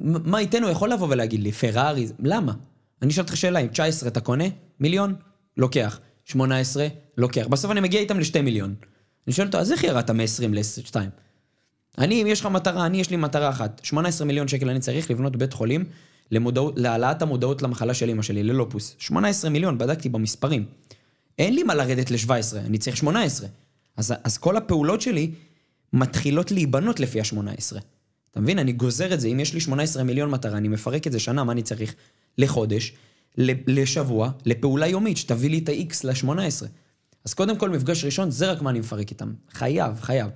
מה ייתן? הוא יכול לבוא ולהגיד לי, פרארי, למה? אני אשאל אותך שאלה, אם 19 אתה קונה? מיליון? לוקח. 18? לוקח. בסוף אני מגיע איתם לשתי מיליון. אני שואל אותו, אז איך ירדת מ-20 ל-2? אני, אם יש לך מטרה, אני, יש לי מטרה אחת. 18 מיליון שקל אני צריך לבנות בית חולים למודעות, להעלאת המודעות למחלה של אמא שלי, ללופוס. 18 מיליון, בדקתי במספרים. אין לי מה לרדת ל-17, אני צריך 18. אז, אז כל הפעולות שלי מתחילות להיבנות לפי ה-18. אתה מבין? אני גוזר את זה, אם יש לי 18 מיליון מטרה, אני מפרק את זה שנה, מה אני צריך? לחודש, לשבוע, לפעולה יומית, שתביא לי את ה-X ל-18. אז קודם כל, מפגש ראשון, זה רק מה אני מפרק איתם. חייב, חייב.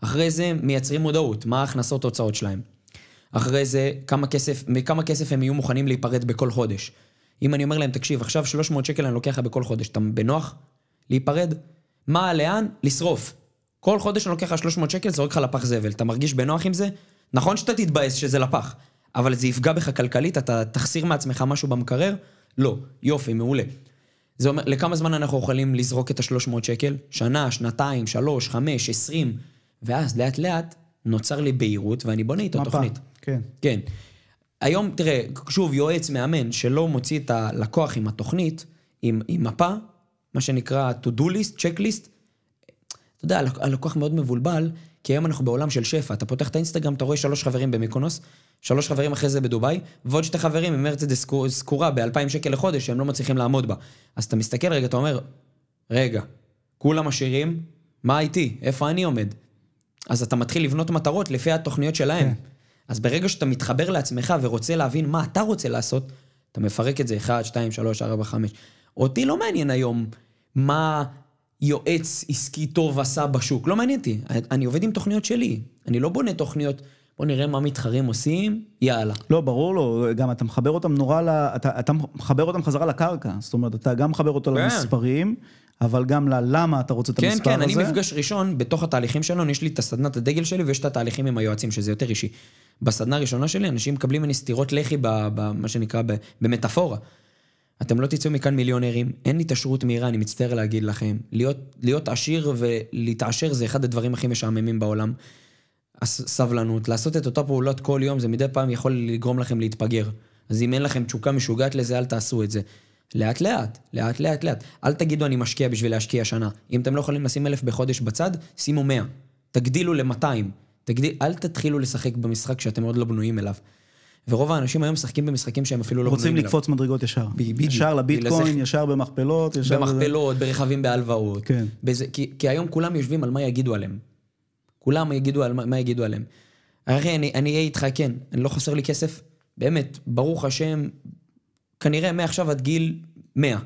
אחרי זה, מייצרים מודעות, מה ההכנסות ההוצאות שלהם. אחרי זה, כמה כסף, מכמה כסף הם יהיו מוכנים להיפרד בכל חודש. אם אני אומר להם, תקשיב, עכשיו 300 שקל אני לוקח לך בכל חודש, אתה בנוח להיפרד? מה, לאן? לשרוף. כל חודש אני לוקח לך 300 שקל, זורק לך לפח זבל. אתה מרגיש בנוח עם זה? נכון שאתה תתבאס שזה לפח, אבל זה יפגע בך כלכלית, אתה תחסיר מעצמך משהו במקרר? לא. יופי, מעולה. זה אומר, לכמה זמן אנחנו יכולים לזרוק את ה-300 שקל? שנה, שנתיים, שלוש, חמש, עשרים, ואז לאט לאט נוצר לי בהירות ואני בונה איתו מפה, תוכנית. כן. כן. היום, תראה, שוב, יועץ, מאמן, שלא מוציא את הלקוח עם התוכנית, עם, עם מפה, מה שנקרא to-do list, checklist, אתה יודע, הלק- הלקוח מאוד מבולבל, כי היום אנחנו בעולם של שפע. אתה פותח את האינסטגרם, אתה רואה שלוש חברים במיקונוס, שלוש חברים אחרי זה בדובאי, ועוד שתי חברים עם מרצדס סקו- סקורה ב-2,000 שקל לחודש, שהם לא מצליחים לעמוד בה. אז אתה מסתכל רגע, אתה אומר, רגע, כולם עשירים, מה איתי? איפה אני עומד? אז אתה מתחיל לבנות מטרות לפי התוכניות שלהם. כן. אז ברגע שאתה מתחבר לעצמך ורוצה להבין מה אתה רוצה לעשות, אתה מפרק את זה 1, 2, 3, 4, 5. אותי לא מעניין היום מה יועץ עסקי טוב עשה בשוק, לא מעניין אותי. אני עובד עם תוכניות שלי, אני לא בונה תוכניות, בוא נראה מה מתחרים עושים, יאללה. לא, ברור לו, גם אתה מחבר אותם נורא ל... אתה, אתה מחבר אותם חזרה לקרקע. זאת אומרת, אתה גם מחבר אותו כן. למספרים, אבל גם ללמה אתה רוצה את כן, המספר כן, הזה. אני מפגש ראשון, בתוך התהליכים שלנו, יש לי את הסדנת הדגל שלי ויש את התהליכים עם היועצים, שזה יותר אישי. בסדנה הראשונה שלי, אנשים מקבלים ממני סטירות לחי, ב- ב- מה שנקרא, ב- במטאפורה. אתם לא תצאו מכאן מיליונרים, אין התעשרות מהירה, אני מצטער להגיד לכם. להיות, להיות עשיר ולהתעשר זה אחד הדברים הכי משעממים בעולם. הס- סבלנות, לעשות את אותה פעולות כל יום, זה מדי פעם יכול לגרום לכם להתפגר. אז אם אין לכם תשוקה משוגעת לזה, אל תעשו את זה. לאט לאט, לאט לאט לאט. אל תגידו אני משקיע בשביל להשקיע שנה. אם אתם לא יכולים לשים אלף בחודש בצד, שימו מאה. תגדילו ל-200. תגדיל, אל תתחילו לשחק במשחק שאתם עוד לא בנויים אליו. ורוב האנשים היום משחקים במשחקים שהם אפילו לא בנויים רוצים. לקפוץ מדרגות ישר. בדיוק. ישר לביטקוין, ישר במכפלות, ישר... במכפלות, ברכבים בהלוואות. כן. בזה, כי, כי היום כולם יושבים על מה יגידו עליהם. כולם יגידו על מה, מה יגידו עליהם. אחי, אני אני אהיה איתך, כן, אני לא חסר לי כסף. באמת, ברוך השם, כנראה מעכשיו עד גיל 100.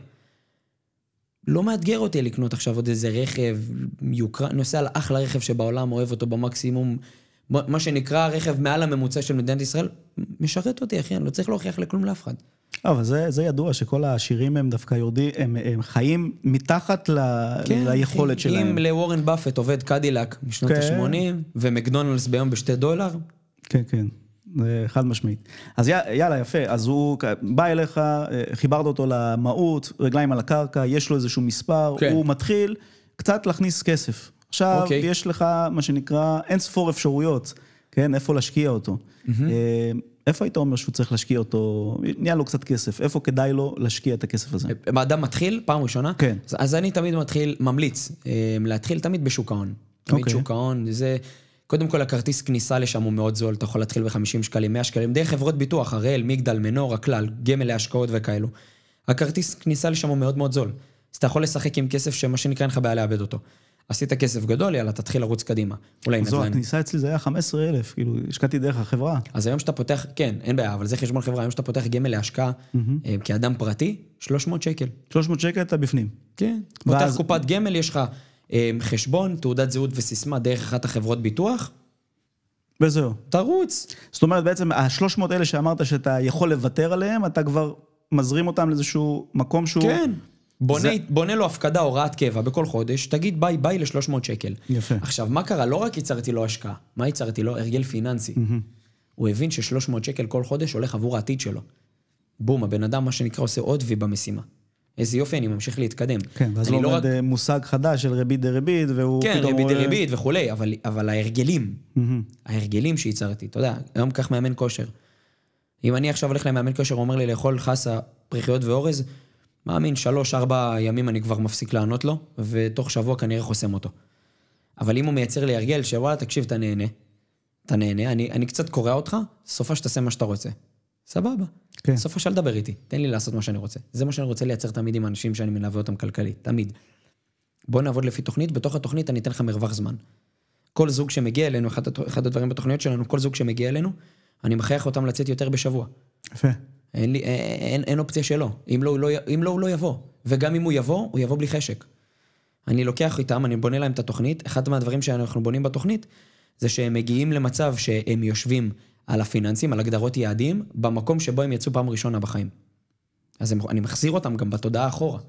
לא מאתגר אותי לקנות עכשיו עוד איזה רכב, יוקרה, נוסע על אחלה רכב שבעולם, אוהב אותו במקסימום. מה שנקרא רכב מעל הממוצע של מדינת ישראל, משרת אותי, אחי, אני לא צריך להוכיח לכלום לאף אחד. לא, אבל זה, זה ידוע שכל העשירים הם דווקא יורדים, הם, הם חיים מתחת ל, ליכולת אחי, שלהם. כן, אם לוורן באפט עובד קדילק משנות כן. ה-80, ומקדונלדס ביום בשתי דולר, כן, כן, זה חד משמעית. אז י, יאללה, יפה, אז הוא בא אליך, אה, חיברת אותו למהות, רגליים על הקרקע, יש לו איזשהו מספר, כן. הוא מתחיל קצת להכניס כסף. עכשיו, אוקיי. יש לך מה שנקרא אין ספור אפשרויות, כן, איפה להשקיע אותו. אה, איפה היית אומר שהוא צריך להשקיע אותו, נהיה לו קצת כסף, איפה כדאי לו להשקיע את הכסף הזה? האדם מתחיל, פעם ראשונה, כן. אז, אז אני תמיד מתחיל, ממליץ, אה, להתחיל תמיד בשוק ההון. תמיד אוקיי. שוק ההון, זה... קודם כל, הכרטיס כניסה לשם הוא מאוד זול, אתה יכול להתחיל ב-50 שקלים, 100 שקלים, דרך חברות ביטוח, הראל, מגדל, מנור, הכלל, גמל להשקעות וכאלו. הכרטיס כניסה לשם הוא מאוד מאוד זול. אז אתה יכול לשחק עם כסף שמה שנקרא אין לך בעיה לאבד אותו. עשית כסף גדול, יאללה, תתחיל לרוץ קדימה. אולי זו, נדל"ן. הכניסה אצלי זה היה 15,000, כאילו, השקעתי דרך החברה. אז היום שאתה פותח, כן, אין בעיה, אבל זה חשבון חברה, היום שאתה פותח גמל להשקעה אה, כאדם פרטי, 300 שקל. 300 שקל אתה בפנים. כן. פותח ואז- קופת גמל, יש לך אה, חשבון, תעודת זהות וסיסמה דרך אחת החברות ביטוח, וזהו. תרוץ. זאת אומרת, בעצם ה-300 האלה שאמרת שאתה יכול לוותר עליהם, אתה כבר מזרים אותם לאיזשהו מקום שהוא... כן. בונה, זה- בונה לו הפקדה הוראת קבע בכל חודש, תגיד ביי ביי ל-300 שקל. יפה. עכשיו, מה קרה? לא רק ייצרתי לו השקעה, מה ייצרתי לו? הרגל פיננסי. הוא הבין ש-300 שקל כל חודש הולך עבור העתיד שלו. בום, הבן אדם, מה שנקרא, עושה עוד וי במשימה. איזה יופי, אני ממשיך להתקדם. כן, ואז אני לא לא עומד אה, מושג חדש של ריבית דריבית, והוא כן, פתאום ריבית רואה- דריבית וכולי, אבל, אבל ההרגלים, מהמם. ההרגלים שייצרתי, אתה יודע, היום קח מאמן כושר. אם אני עכשיו הולך למאמן כושר, הוא אומר לי לאכול חסה, פריחיות ואורז, מאמין, שלוש, ארבע ימים אני כבר מפסיק לענות לו, ותוך שבוע כנראה חוסם אותו. אבל אם הוא מייצר לי הרגל, שוואלה, תקשיב, אתה נהנה, אתה נהנה, אני, אני קצת קורע אותך, סופה שתעשה מה שאתה רוצה. סבבה. כן. סופה של לדבר איתי, תן לי לעשות מה שאני רוצה. זה מה שאני רוצה לייצר תמיד עם האנשים שאני מלווה אותם כלכלית, תמיד. בוא נעבוד לפי תוכנית, בתוך התוכנית אני אתן לך מרווח זמן. כל זוג שמגיע אלינו, אחד, אחד הדברים בתוכניות שלנו, כל זוג שמגיע אלינו, אני מכריח אותם לצאת יותר בשבוע. יפה. אין, לי, אין, אין, אין אופציה שלא. אם לא, לא, אם לא, הוא לא יבוא. וגם אם הוא יבוא, הוא יבוא בלי חשק. אני לוקח איתם, אני בונה להם את התוכנית. אחד מהדברים שאנחנו בונים בתוכנית, זה שהם מגיעים למצב שהם יושבים על הפיננסים, על הגדרות יעדים, במקום שבו הם יצאו פעם ראשונה בחיים. אז הם, אני מחזיר אותם גם בתודעה אחורה.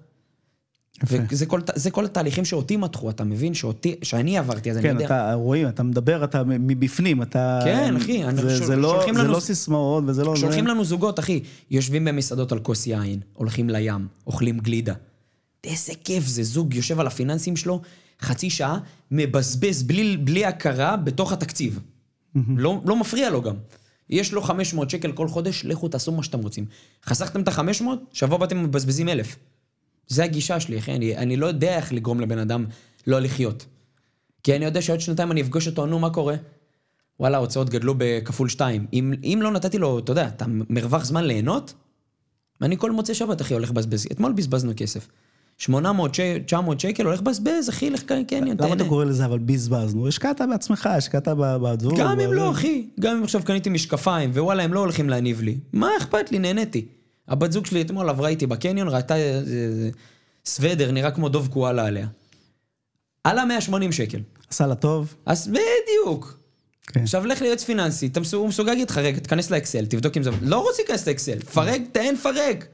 וזה כל, זה כל התהליכים שאותי מתחו, אתה מבין? שאותי, שאני עברתי, אז אני כן, יודע. אתה רואים, אתה מדבר, אתה מבפנים, אתה... כן, אחי, אני- זה, שול- זה, לא, שולחים זה לנו- לא סיסמאות וזה לא... שולחים זה... לנו זוגות, אחי, יושבים במסעדות על כוס יין, הולכים לים, אוכלים גלידה. איזה כיף זה, זוג יושב על הפיננסים שלו, חצי שעה, מבזבז בלי, בלי הכרה בתוך התקציב. לא, לא מפריע לו גם. יש לו 500 שקל כל חודש, לכו תעשו מה שאתם רוצים. חסכתם את ה-500, שבוע הבא אתם מבזבזים 1,000. זה הגישה שלי, אחי, אני, אני לא יודע איך לגרום לבן אדם לא לחיות. כי אני יודע שעוד שנתיים אני אפגוש אותו, נו, מה קורה? וואלה, ההוצאות גדלו בכפול שתיים. אם, אם לא נתתי לו, אתה יודע, את המרווח זמן ליהנות, אני כל מוצאי שבת, אחי, הולך לבזבז. אתמול בזבזנו כסף. 800, ש- 900 שקל, הולך לבזבז, אחי, לך קניון, למה תהנה. אתה קורא לזה אבל בזבזנו? השקעת בעצמך, השקעת ב- בזוג. גם אם. לא, אחי. גם אם עכשיו קניתי משקפיים, ווואלה, הם לא הולכים להניב לי. מה אכפת לי? נהניתי. הבת זוג שלי אתמול עברה איתי בקניון, ראתה סוודר, נראה כמו דוב קואלה עליה. עלה 180 שקל. עשה לה טוב. אז בדיוק. כן. עכשיו לך ליועץ פיננסי, הוא מסוגל להגיד לך, רגע, תיכנס לאקסל, תבדוק אם זה... לא רוצה להיכנס לאקסל, פרק, תן פרק.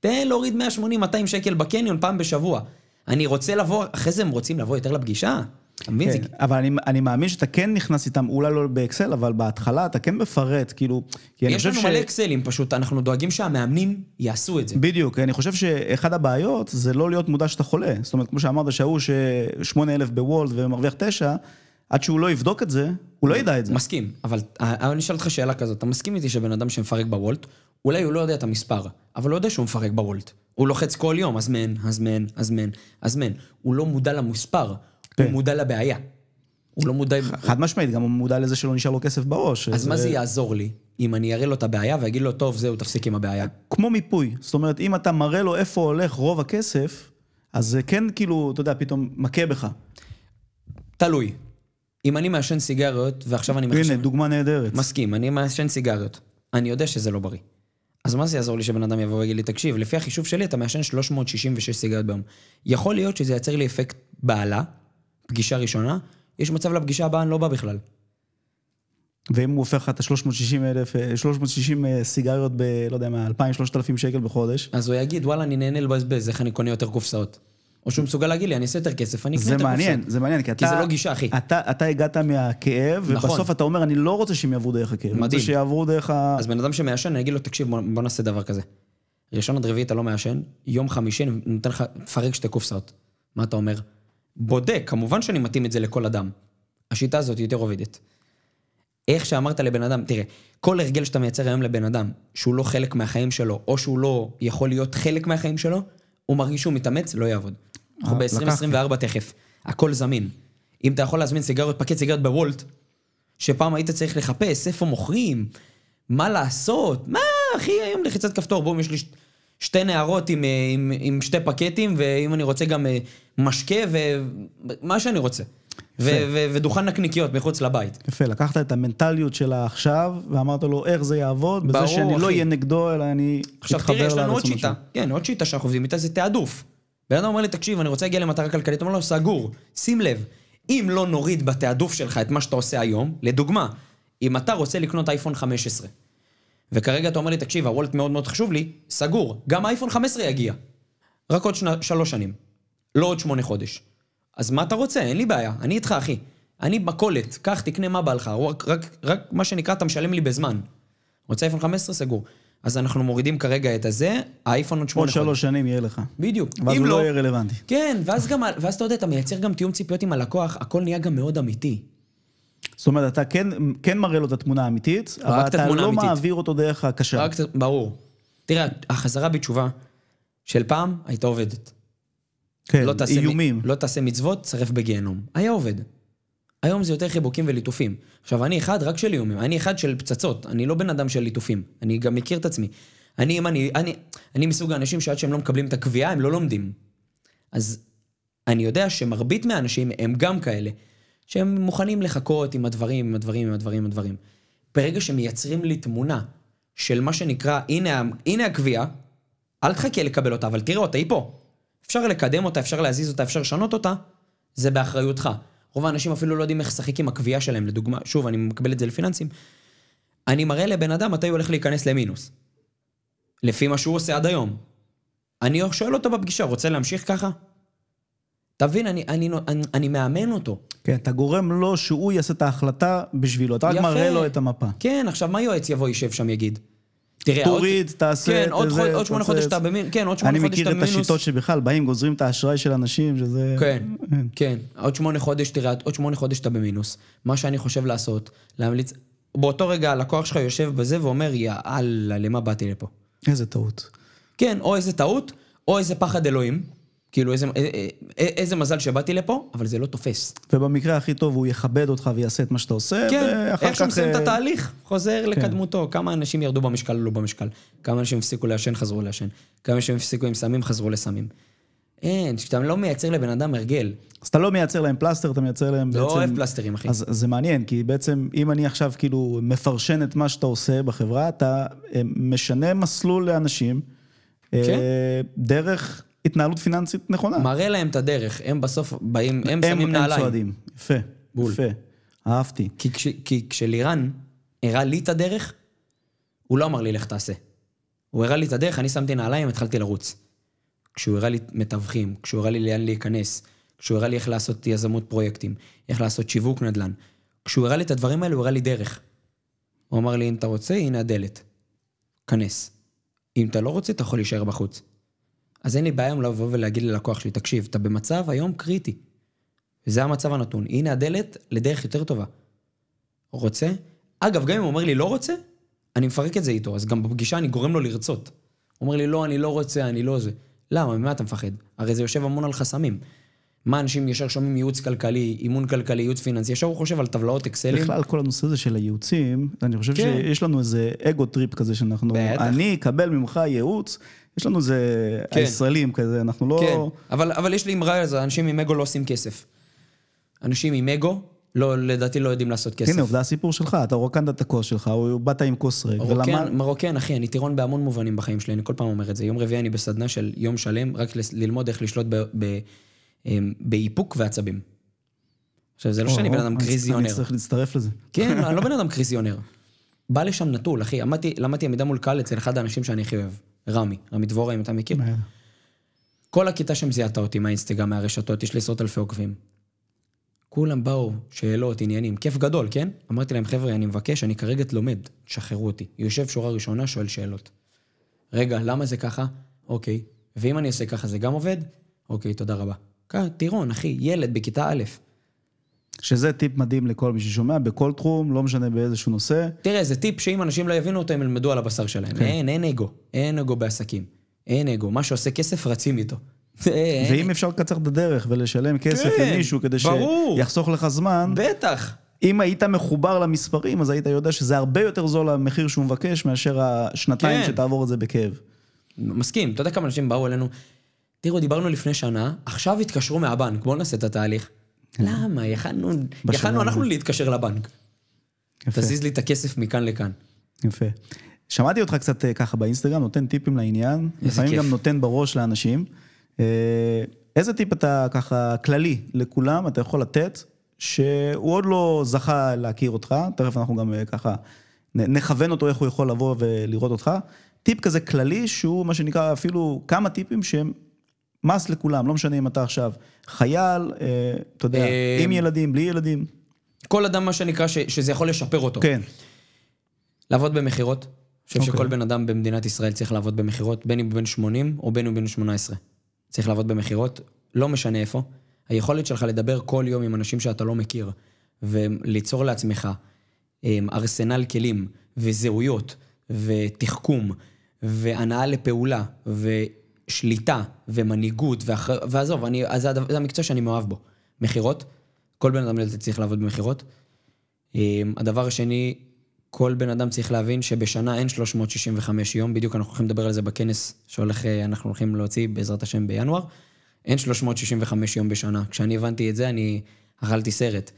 תן להוריד 180-200 שקל בקניון פעם בשבוע. אני רוצה לבוא, אחרי זה הם רוצים לבוא יותר לפגישה. מבין? כן, אבל אני, אני מאמין שאתה כן נכנס איתם, אולי לא באקסל, אבל בהתחלה אתה כן מפרט, כאילו... יש לנו מלא אקסלים, פשוט אנחנו דואגים שהמאמנים יעשו את זה. בדיוק, אני חושב שאחד הבעיות זה לא להיות מודע שאתה חולה. זאת אומרת, כמו שאמרת, שההוא ש-8,000 בוולט ומרוויח 9, עד שהוא לא יבדוק את זה, הוא לא ידע את זה. מסכים, אבל אה, אני אשאל אותך שאלה כזאת, אתה מסכים איתי שבן אדם שמפרק בוולט, אולי הוא לא יודע את המספר, אבל הוא יודע שהוא מפרק בוולט. הוא לוחץ כל יום, הזמן, הזמן, הזמן, הזמן. הוא לא מודע למספר, כן. הוא מודע לבעיה. הוא לא מודע... חד משמעית, גם הוא מודע לזה שלא נשאר לו כסף בראש. אז מה זה יעזור לי אם אני אראה לו את הבעיה ואגיד לו, טוב, זהו, תפסיק עם הבעיה. כמו מיפוי. זאת אומרת, אם אתה מראה לו איפה הולך רוב הכסף, אז זה כן כאילו, אתה יודע, פתאום מכה בך. תלוי. אם אני מעשן סיגריות, ועכשיו אני הנה, מחשב... דוגמה נהדרת. מסכים, אני מעשן סיגריות. אני יודע שזה לא בריא. אז מה זה יעזור לי שבן אדם יבוא ויגיד לי, תקשיב, לפי החישוב שלי אתה מעשן 366 סיגריות ביום. יכול להיות שזה ייצר לי אפקט בעלה, פגישה ראשונה, יש מצב לפגישה הבאה אני לא בא בכלל. ואם הוא הופך לך את ה-360 אלף, אה, 360 אה, סיגריות ב... לא יודע מה, 2,000-3,000 שקל בחודש, אז הוא יגיד, וואלה, אני נהנה לבזבז, איך אני קונה יותר קופסאות. או שהוא מסוגל להגיד לי, אני אעשה יותר כסף, אני אקנה זה יותר קופסאות. מעניין, זה מעניין, כי אתה... כי זה לא גישה, אחי. אתה, אתה הגעת מהכאב, נכון. ובסוף אתה אומר, אני לא רוצה שהם יעברו דרך הכאב. אני רוצה מדהים. שיעברו דרך ה... אז בן אדם שמעשן, אני אגיד לו, תקשיב, בוא, בוא נעשה דבר כזה. ראשון עד רביעי אתה לא מעשן, יום חמישי אני נותן לך, פרק שתי קופסאות. מה אתה אומר? בודק, כמובן שאני מתאים את זה לכל אדם. השיטה הזאת יותר עובדת. איך שאמרת לבן אדם, תראה, כל הרגל שאתה מייצר היום לבן אדם, שהוא לא חלק מהחיים שלו, או שהוא לא יכול להיות חלק מהחיים שלו, הוא מרגיש שהוא מתאמץ, לא יעבוד. אנחנו אה, לקחתי. ב-2024 תכף, הכל זמין. אם אתה יכול להזמין סיגריות, פקט סיגריות בוולט, שפעם היית צריך לחפש איפה מוכרים, מה לעשות, מה, אחי, היום לחיצת כפתור, בום, יש לי שתי נערות עם, אה, עם, עם שתי פקטים, ואם אני רוצה גם אה, משקה ומה שאני רוצה. ו- ו- ודוכן נקניקיות מחוץ לבית. יפה, לקחת את המנטליות של העכשיו, ואמרת לו איך זה יעבוד, בזה ברור, שאני לא אחי. אהיה נגדו, אלא אני עכשיו אתחבר תראה, יש לנו עוד שיטה. כן, עוד שיטה שאנחנו עובדים איתה זה תעדוף. בן אדם אומר לי, תקשיב, אני רוצה להגיע למטרה כלכלית, אומר לו, סגור. שים לב, אם לא נוריד בתעדוף שלך את מה שאתה עושה היום, לדוגמה, אם אתה רוצה לקנות אייפון 15, וכרגע אתה אומר לי, תקשיב, הוולט מאוד מאוד חשוב לי, סגור, גם אייפון 15 יגיע. רק עוד שנה, שלוש שנים. לא עוד שמונה חודש. אז מה אתה רוצה? אין לי בעיה, אני איתך, אחי. אני מכולת, קח, תקנה מה בא לך, רק, רק, רק מה שנקרא, אתה משלם לי בזמן. רוצה אייפון 15? סגור. אז אנחנו מורידים כרגע את הזה, האייפון עוד שמונה עוד שלוש שנים יהיה לך. בדיוק. ואז הוא לא לא, יהיה רלוונטי. כן, ואז גם, ואז אתה יודע, אתה מייצר גם תיאום ציפיות עם הלקוח, הכל נהיה גם מאוד אמיתי. זאת אומרת, אתה כן, כן מראה לו את התמונה האמיתית, אבל את אתה לא האמיתית. מעביר אותו דרך הקשר. רק, ברור. תראה, החזרה בתשובה של פעם הייתה עובדת. כן, לא תעשה, מ- איומים. לא תעשה מצוות, צרף בגיהנום. היה עובד. היום זה יותר חיבוקים וליטופים. עכשיו, אני אחד רק של איומים, אני אחד של פצצות, אני לא בן אדם של ליטופים. אני גם מכיר את עצמי. אני, אם אני, אני, אני מסוג האנשים שעד שהם לא מקבלים את הקביעה, הם לא לומדים. אז אני יודע שמרבית מהאנשים הם גם כאלה, שהם מוכנים לחכות עם הדברים, עם הדברים, עם הדברים, עם הדברים. ברגע שמייצרים לי תמונה של מה שנקרא, הנה, הנה הקביעה, אל תחכה לקבל אותה, אבל תראה אותה, היא פה. אפשר לקדם אותה, אפשר להזיז אותה, אפשר לשנות אותה, זה באחריותך. רוב האנשים אפילו לא יודעים איך לשחק עם הקביעה שלהם, לדוגמה, שוב, אני מקבל את זה לפיננסים. אני מראה לבן אדם מתי הוא הולך להיכנס למינוס. לפי מה שהוא עושה עד היום. אני שואל אותו בפגישה, רוצה להמשיך ככה? תבין, אני, אני, אני, אני מאמן אותו. כן, אתה גורם לו שהוא יעשה את ההחלטה בשבילו, אתה רק. מראה לו את המפה. כן, עכשיו מה יועץ יבוא, יישב שם, יגיד? תראה, תוריד, עוד, תעשה כן, את עוד, זה, חוד, עוד שמונה חודש את אתה. במינוס, כן, עוד אני שמונה חודש מכיר אתה את במינוס. השיטות שבכלל באים, גוזרים את האשראי של אנשים, שזה... כן, כן. עוד שמונה חודש, תראה, עוד שמונה חודש אתה במינוס. מה שאני חושב לעשות, להמליץ... באותו רגע הלקוח שלך יושב בזה ואומר, יאללה, למה באתי לפה? איזה טעות. כן, או איזה טעות, או איזה פחד אלוהים. כאילו, איזה, אה, אה, אה, איזה מזל שבאתי לפה, אבל זה לא תופס. ובמקרה הכי טוב הוא יכבד אותך ויעשה את מה שאתה עושה, כן, ואחר איך שהוא כך... מסיים את אה, התהליך, חוזר לקדמותו. כמה אנשים ירדו במשקל, עלו במשקל. כמה אנשים הפסיקו לעשן, חזרו לעשן. כמה אנשים הפסיקו עם סמים, חזרו לסמים. אין, כשאתה לא מייצר לבן אדם הרגל. אז אתה לא מייצר להם פלסטר, אתה מייצר להם בעצם... לא אוהב פלסטרים, אחי. אז זה מעניין, כי בעצם אם אני עכשיו כאילו מפרשן את מה שאתה עושה בחברה, אתה משנה מסלול לאנשים, כן. דרך התנהלות פיננסית נכונה. מראה להם את הדרך, הם בסוף באים, הם הם, שמים הם נעליים. צועדים. יפה, בול. יפה. אהבתי. כי, כש, כי כשלירן הראה לי את הדרך, הוא לא אמר לי לך תעשה. הוא הראה לי את הדרך, אני שמתי נעליים, התחלתי לרוץ. כשהוא הראה לי מתווכים, כשהוא הראה לי לאן להיכנס, כשהוא הראה לי איך לעשות יזמות פרויקטים, איך לעשות שיווק נדל"ן. כשהוא הראה לי את הדברים האלה, הוא הראה לי דרך. הוא אמר לי, אם אתה רוצה, הנה הדלת. כנס. אם אתה לא רוצה, אתה יכול להישאר בחוץ. אז אין לי בעיה לבוא ולהגיד ללקוח שלי, תקשיב, אתה במצב היום קריטי. וזה המצב הנתון. הנה הדלת לדרך יותר טובה. רוצה? אגב, גם אם הוא אומר לי לא רוצה, אני מפרק את זה איתו, אז גם בפגישה אני גורם לו לרצות. הוא אומר לי, לא, אני לא רוצה, אני לא זה. למה? ממה אתה מפחד? הרי זה יושב המון על חסמים. מה אנשים ישר שומעים ייעוץ כלכלי, אימון כלכלי, ייעוץ פיננסי, ישר הוא חושב על טבלאות אקסלים. בכלל, כל הנושא הזה של הייעוצים, אני חושב כן. שיש לנו איזה ego trip כזה שאנחנו... בטח. אני אקבל ממך ייעוץ, יש לנו איזה... כן. הישראלים כזה, אנחנו לא... כן, אבל, אבל יש לי אמרה על זה, אנשים עם אגו לא עושים כסף. אנשים עם אגו, לא, לדעתי לא יודעים לעשות כסף. הנה, עובדה הסיפור שלך, אתה רוקנת את הכוס שלך, או באת עם כוס ריק, ולמד... מרוקן, מרוקן, אחי, אני טירון בהמון מובנים בחיים שלי, אני כל פעם אומר את זה. יום רביעי אני בסדנה של יום שלם, רק ללמוד איך לשלוט ב- ב- אמ, באיפוק ועצבים. עכשיו, זה לא שאני בן אדם אני קריזיונר. צריך להצטרף לזה. כן, אני לא בן אדם קריזיונר. בא לשם נטול, אחי. למדתי עמידה מול קהל אצל אחד האנשים שאני הכי אוהב, רמי. רמי דבורה, אם אתה מכיר. כל הכיתה שם זיהתה אותי מהאינסטגרם, מהרשתות, יש לי עשרות אלפי עוקבים. כולם באו, שאלות, עניינים, כיף גדול, כן? אמרתי להם, חבר'ה, אני מבקש, אני כרגע לומד, תשחררו אותי. יושב שורה ראשונה, שואל שאלות. רגע, למה זה ככה? אוקיי. ואם אני עושה ככה, זה גם עובד? אוקיי, תודה רבה. טירון, אחי, ילד בכיתה א'. שזה טיפ מדהים לכל מי ששומע, בכל תחום, לא משנה באיזשהו נושא. תראה, זה טיפ שאם אנשים לא יבינו אותו, הם ילמדו על הבשר שלהם. אין, אין אגו. אין אגו בעסקים. אין אגו. מה שעושה כסף, רצים איתו. ואם אפשר לקצר את הדרך ולשלם כסף כן, למישהו כדי ברור. שיחסוך לך זמן, בטח. אם היית מחובר למספרים, אז היית יודע שזה הרבה יותר זול המחיר שהוא מבקש, מאשר השנתיים כן. שתעבור את זה בכאב. מסכים. אתה יודע כמה אנשים באו אלינו, תראו, דיברנו לפני שנה, עכשיו התקשרו מהבנק, בואו נעשה את התהליך. למה? יכלנו, יכלנו אנחנו להתקשר לבנק. יפה, תזיז לי את הכסף מכאן לכאן. יפה. שמעתי אותך קצת אה, ככה באינסטגרם, נותן טיפים לעניין, איזה לפעמים כיף. גם נותן בראש לאנשים. אה, איזה טיפ אתה ככה כללי לכולם אתה יכול לתת, שהוא עוד לא זכה להכיר אותך, תכף אנחנו גם אה, ככה נכוון אותו איך הוא יכול לבוא ולראות אותך. טיפ כזה כללי שהוא מה שנקרא אפילו כמה טיפים שהם מס לכולם, לא משנה אם אתה עכשיו חייל, אה, אתה יודע, אה, עם ילדים, בלי ילדים. כל אדם, מה שנקרא, ש, שזה יכול לשפר אותו. כן, לעבוד במכירות, חושב אוקיי. שכל בן אדם במדינת ישראל צריך לעבוד במכירות, בין אם הוא בן 80 או בין אם הוא בן 18. צריך לעבוד במכירות, לא משנה איפה. היכולת שלך לדבר כל יום עם אנשים שאתה לא מכיר, וליצור לעצמך אמ, ארסנל כלים, וזהויות, ותחכום, והנאה לפעולה, ושליטה, ומנהיגות, ואחר... ועזוב, אני, זה הדבר- זה המקצוע שאני מאוהב בו. מכירות, כל בן אדם צריך לעבוד במכירות. אמ, הדבר השני, כל בן אדם צריך להבין שבשנה אין 365 יום, בדיוק אנחנו הולכים לדבר על זה בכנס שהולך, אה, אנחנו הולכים להוציא בעזרת השם בינואר. אין 365 יום בשנה. כשאני הבנתי את זה, אני אכלתי סרט.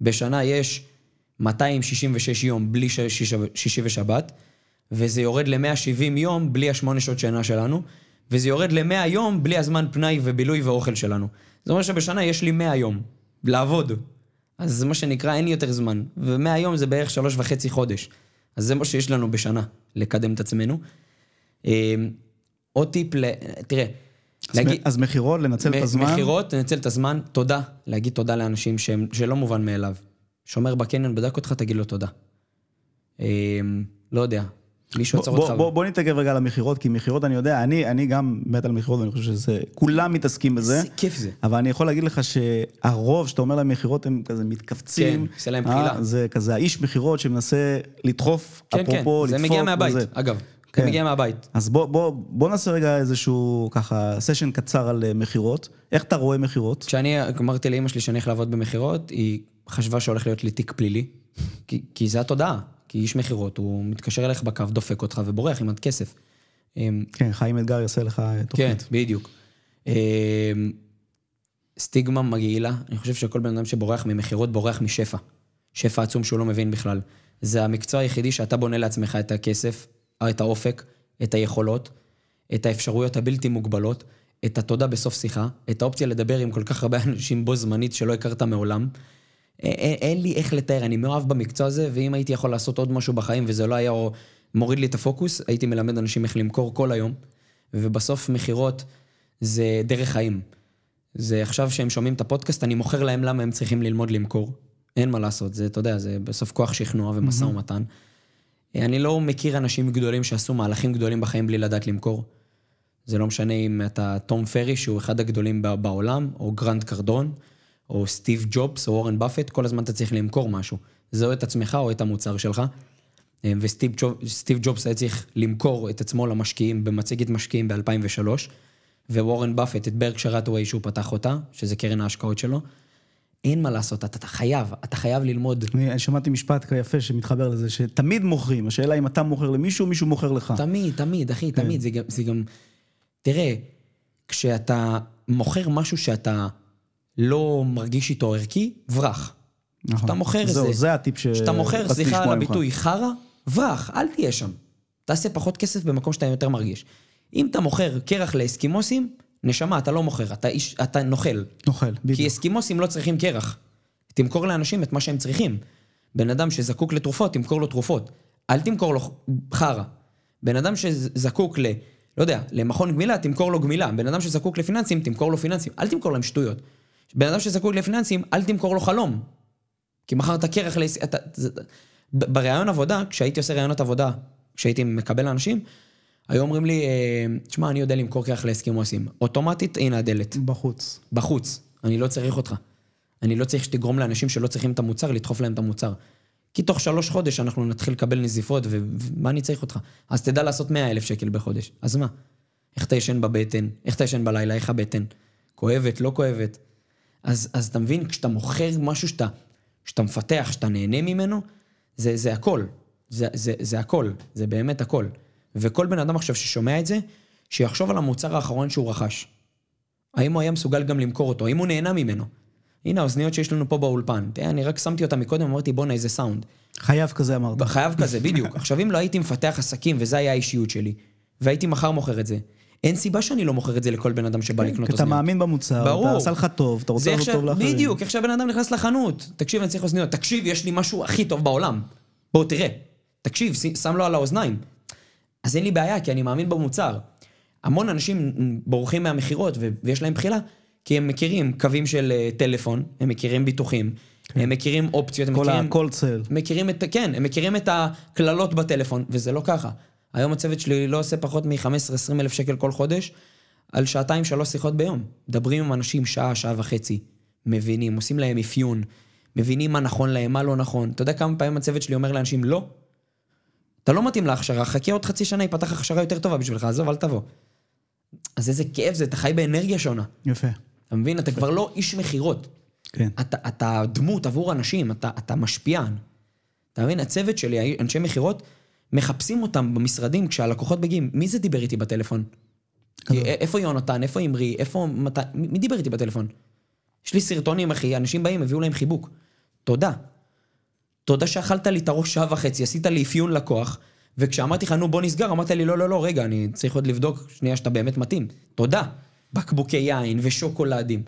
בשנה יש 266 יום בלי שישי ושבת, וזה יורד ל-170 יום בלי השמונה שעות שינה שלנו, וזה יורד ל-100 יום בלי הזמן פנאי ובילוי ואוכל שלנו. זאת אומרת שבשנה יש לי 100 יום לעבוד. אז זה מה שנקרא, אין לי יותר זמן. ו-100 יום זה בערך שלוש וחצי חודש. אז זה מה שיש לנו בשנה, לקדם את עצמנו. אה, עוד טיפ, ל... תראה, אז מ- אז מכירות, לנצל את הזמן. מכירות, לנצל את הזמן, תודה. להגיד תודה לאנשים שהם, שלא מובן מאליו. שומר בקניון בדק אותך, תגיד לו תודה. אה, לא יודע, מישהו עצר אותך. בוא, נתעכב רגע על המכירות, כי מכירות, אני יודע, אני, אני גם מת על מכירות, ואני חושב שזה, כולם מתעסקים בזה. איזה כיף זה. אבל אני יכול להגיד לך שהרוב, שאתה אומר להם מכירות, הם כזה מתכווצים. כן, עושה להם אה, בחילה. זה כזה האיש מכירות שמנסה לדחוף, כן, כן, אפרופו, זה לדפוק. מגיע מהבית, וזה. אגב. זה כן. מגיע מהבית. אז בוא, בוא, בוא נעשה רגע איזשהו ככה סשן קצר על אה, מכירות. איך אתה רואה מכירות? כשאני אמרתי לאימא שלי שאני הולך לעבוד במכירות, היא חשבה שהולך להיות לי תיק פלילי, כי, כי זה התודעה. כי איש מכירות, הוא מתקשר אליך בקו, דופק אותך ובורח עם עד כסף. אמ, כן, חיים אתגר יעשה לך אה, כן, תוכנית. בדיוק. אמ, סטיגמה מגעילה, אני חושב שכל בן אדם שבורח ממכירות בורח משפע. שפע עצום שהוא לא מבין בכלל. זה המקצוע היחידי שאתה בונה לעצמך את הכסף, את האופק, את היכולות, את האפשרויות הבלתי מוגבלות, את התודה בסוף שיחה, את האופציה לדבר עם כל כך הרבה אנשים בו זמנית שלא הכרת מעולם. א- א- אין לי איך לתאר, אני מאוהב במקצוע הזה, ואם הייתי יכול לעשות עוד משהו בחיים וזה לא היה מוריד לי את הפוקוס, הייתי מלמד אנשים איך למכור כל היום. ובסוף מכירות זה דרך חיים. זה עכשיו שהם שומעים את הפודקאסט, אני מוכר להם למה הם צריכים ללמוד למכור. אין מה לעשות, זה, אתה יודע, זה בסוף כוח שכנוע ומשא ומתן. אני לא מכיר אנשים גדולים שעשו מהלכים גדולים בחיים בלי לדעת למכור. זה לא משנה אם אתה תום פרי, שהוא אחד הגדולים בעולם, או גרנט קרדון, או סטיב ג'ובס, או וורן באפט, כל הזמן אתה צריך למכור משהו. זה או את עצמך או את המוצר שלך. אה, וסטיב ג'וב, סטיב ג'ובס היה צריך למכור את עצמו למשקיעים במצגת משקיעים ב-2003, ווורן באפט את ברקשר האטווי שהוא פתח אותה, שזה קרן ההשקעות שלו. אין מה לעשות, אתה, אתה חייב, אתה חייב ללמוד. אני, אני שמעתי משפט יפה שמתחבר לזה, שתמיד מוכרים. השאלה אם אתה מוכר למישהו, מישהו מוכר לך. תמיד, תמיד, אחי, תמיד. זה גם, זה גם... תראה, כשאתה מוכר משהו שאתה לא מרגיש איתו ערכי, ברח. נכון. כשאתה מוכר זהו, זה... זה הטיפ ש... כשאתה מוכר, סליחה על. הביטוי, חרא, ברח, אל תהיה שם. תעשה פחות כסף במקום שאתה יותר מרגיש. אם אתה מוכר קרח לאסקימוסים, נשמה, אתה לא מוכר, אתה, איש, אתה נוכל. נוכל, כי בדיוק. אסקימוסים לא צריכים קרח. תמכור לאנשים את מה שהם צריכים. בן אדם שזקוק לתרופות, תמכור לו תרופות. אל תמכור לו חרא. בן אדם שזקוק ל... לא יודע, למכון גמילה, תמכור לו גמילה. בן אדם שזקוק לפיננסים, תמכור לו פיננסים. אל תמכור להם שטויות. בן אדם שזקוק לפיננסים, אל תמכור לו חלום. כי מכרת קרח לעס... אתה... בראיון עבודה, כשהייתי עושה ראיונות עבודה, כשהייתי מקבל אנשים, היו אומרים לי, אה, תשמע, אני יודע למכור קרח לאסקימוסים. אוטומטית, הנה הדלת. בחוץ. בחוץ. אני לא צריך אותך. אני לא צריך שתגרום לאנשים שלא צריכים את המוצר, לדחוף להם את המוצר. כי תוך שלוש חודש אנחנו נתחיל לקבל נזיפות, ו- ומה אני צריך אותך? אז תדע לעשות 100 אלף שקל בחודש. אז מה? איך אתה ישן בבטן? איך אתה ישן בלילה? איך הבטן? כואבת? לא כואבת? אז, אז אתה מבין, כשאתה מוכר משהו שאתה, שאתה מפתח, שאתה נהנה ממנו, זה, זה הכל. זה, זה, זה הכל. זה באמת הכל. וכל בן אדם עכשיו ששומע את זה, שיחשוב על המוצר האחרון שהוא רכש. האם הוא היה מסוגל גם למכור אותו? האם הוא נהנה ממנו? הנה האוזניות שיש לנו פה באולפן. תראה, אני רק שמתי אותם מקודם, אמרתי, בואנה, איזה סאונד. חייב כזה אמרת. חייב כזה, בדיוק. עכשיו, אם לא הייתי מפתח עסקים, וזה היה האישיות שלי, והייתי מחר מוכר את זה, אין סיבה שאני לא מוכר את זה לכל בן אדם שבא לקנות כי אתה אוזניות. מאמין במוצר, ברור. אתה עשה לך טוב, אתה רוצה לעשות טוב לאחרים. בדיוק, עכשיו בן אדם נכנס לחנות, תקשיב, אני צריך אוזניות, תקשיב, יש לי משהו הכי טוב בעולם. בוא, תראה. תקשיב, שם לו על האוזניים. אז אין לי בעיה, כי אני מאמין במוצר. המון אנשים בורחים מהמכירות ויש להם בחילה, כי הם מכירים קווים של אה, טלפון, הם מכירים ביטוחים, הם מכירים אופציות, הם כן. כל מכירים... ה-call. מכירים את, כן, הם מכירים את הקללות בטלפון, וזה לא ככה. היום הצוות שלי לא עושה פחות מ-15-20 אלף שקל כל חודש, על שעתיים, שלוש שיחות ביום. מדברים עם אנשים שעה, שעה וחצי, מבינים, עושים להם אפיון, מבינים מה נכון להם, מה לא נכון. אתה יודע כמה פעמים הצוות שלי אומר לאנשים, לא, אתה לא מתאים להכשרה, חכה עוד חצי שנה, ייפתח הכשרה יותר טובה בשבילך, עזוב, אל תבוא. אז איזה כאב זה, אתה חי באנרגיה שונה. יפה. אתה מבין? אתה כבר לא איש מכירות. כן. אתה, אתה דמות עבור אנשים, אתה, אתה משפיען. אתה מבין? הצוות שלי, אנשי מכירות, מחפשים אותם במשרדים כשהלקוחות מגיעים. מי זה דיבר איתי בטלפון? כזה. א- איפה יונתן? איפה אמרי? איפה... מת... מי מי דיבר איתי בטלפון? יש לי סרטונים, אחי, אנשים באים, הביאו להם חיבוק. תודה. תודה שאכלת לי את הראש שעה וחצי, עשית לי אפיון לקוח, וכשאמרתי לך, נו, בוא נסגר, אמרת לי, לא, לא, לא, רגע, אני צריך עוד לבדוק שנייה שאתה באמת מתאים. תודה. בקבוקי יין ושוקולדים.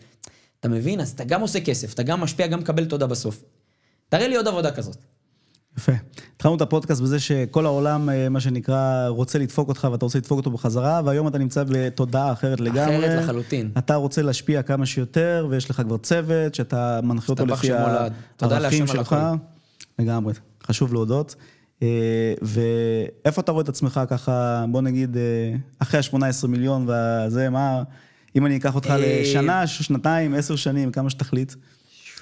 אתה מבין? אז אתה גם עושה כסף, אתה גם משפיע, גם מקבל תודה בסוף. תראה לי עוד עבודה כזאת. יפה. התחלנו את הפודקאסט בזה שכל העולם, אה, מה שנקרא, רוצה לדפוק אותך ואתה רוצה לדפוק אותו בחזרה, והיום אתה נמצא בתודעה אחרת לגמרי. אחרת לחלוטין. אתה רוצה להשפיע כמה שיותר, ויש לך כבר צוות, שאתה מנחה אותו לפי הערכים שלך. לגמרי, חשוב להודות. אה, ואיפה אתה רואה את עצמך ככה, בוא נגיד, אה, אחרי ה-18 מיליון וזה, מה, אם אני אקח אותך לשנה, שנתיים, עשר שנים, כמה שתחליט,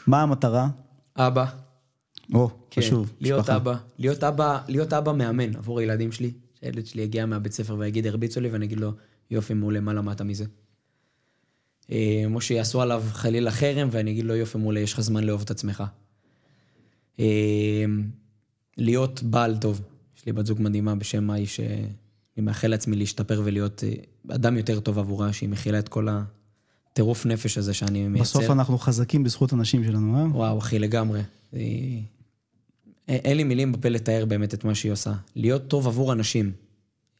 מה המטרה? אבא. או, כן, חשוב, להיות משפחה. אבא, להיות אבא, להיות אבא מאמן עבור הילדים שלי. שהילד שלי יגיע מהבית ספר ויגיד, הרביצו לי, ואני אגיד לו, יופי, מעולה, מה למדת מזה? אה, או שיעשו עליו חלילה חרם, ואני אגיד לו, יופי, מעולה, יש לך זמן לאהוב את עצמך. אה, להיות בעל טוב. יש לי בת זוג מדהימה בשם מאי, שאני מאחל לעצמי להשתפר ולהיות אה, אדם יותר טוב עבורה, שהיא מכילה את כל הטירוף נפש הזה שאני מייצר. בסוף אנחנו חזקים בזכות הנשים שלנו, אה? וואו, אחי, לגמרי. היא... אין לי מילים בפה לתאר באמת את מה שהיא עושה. להיות טוב עבור אנשים.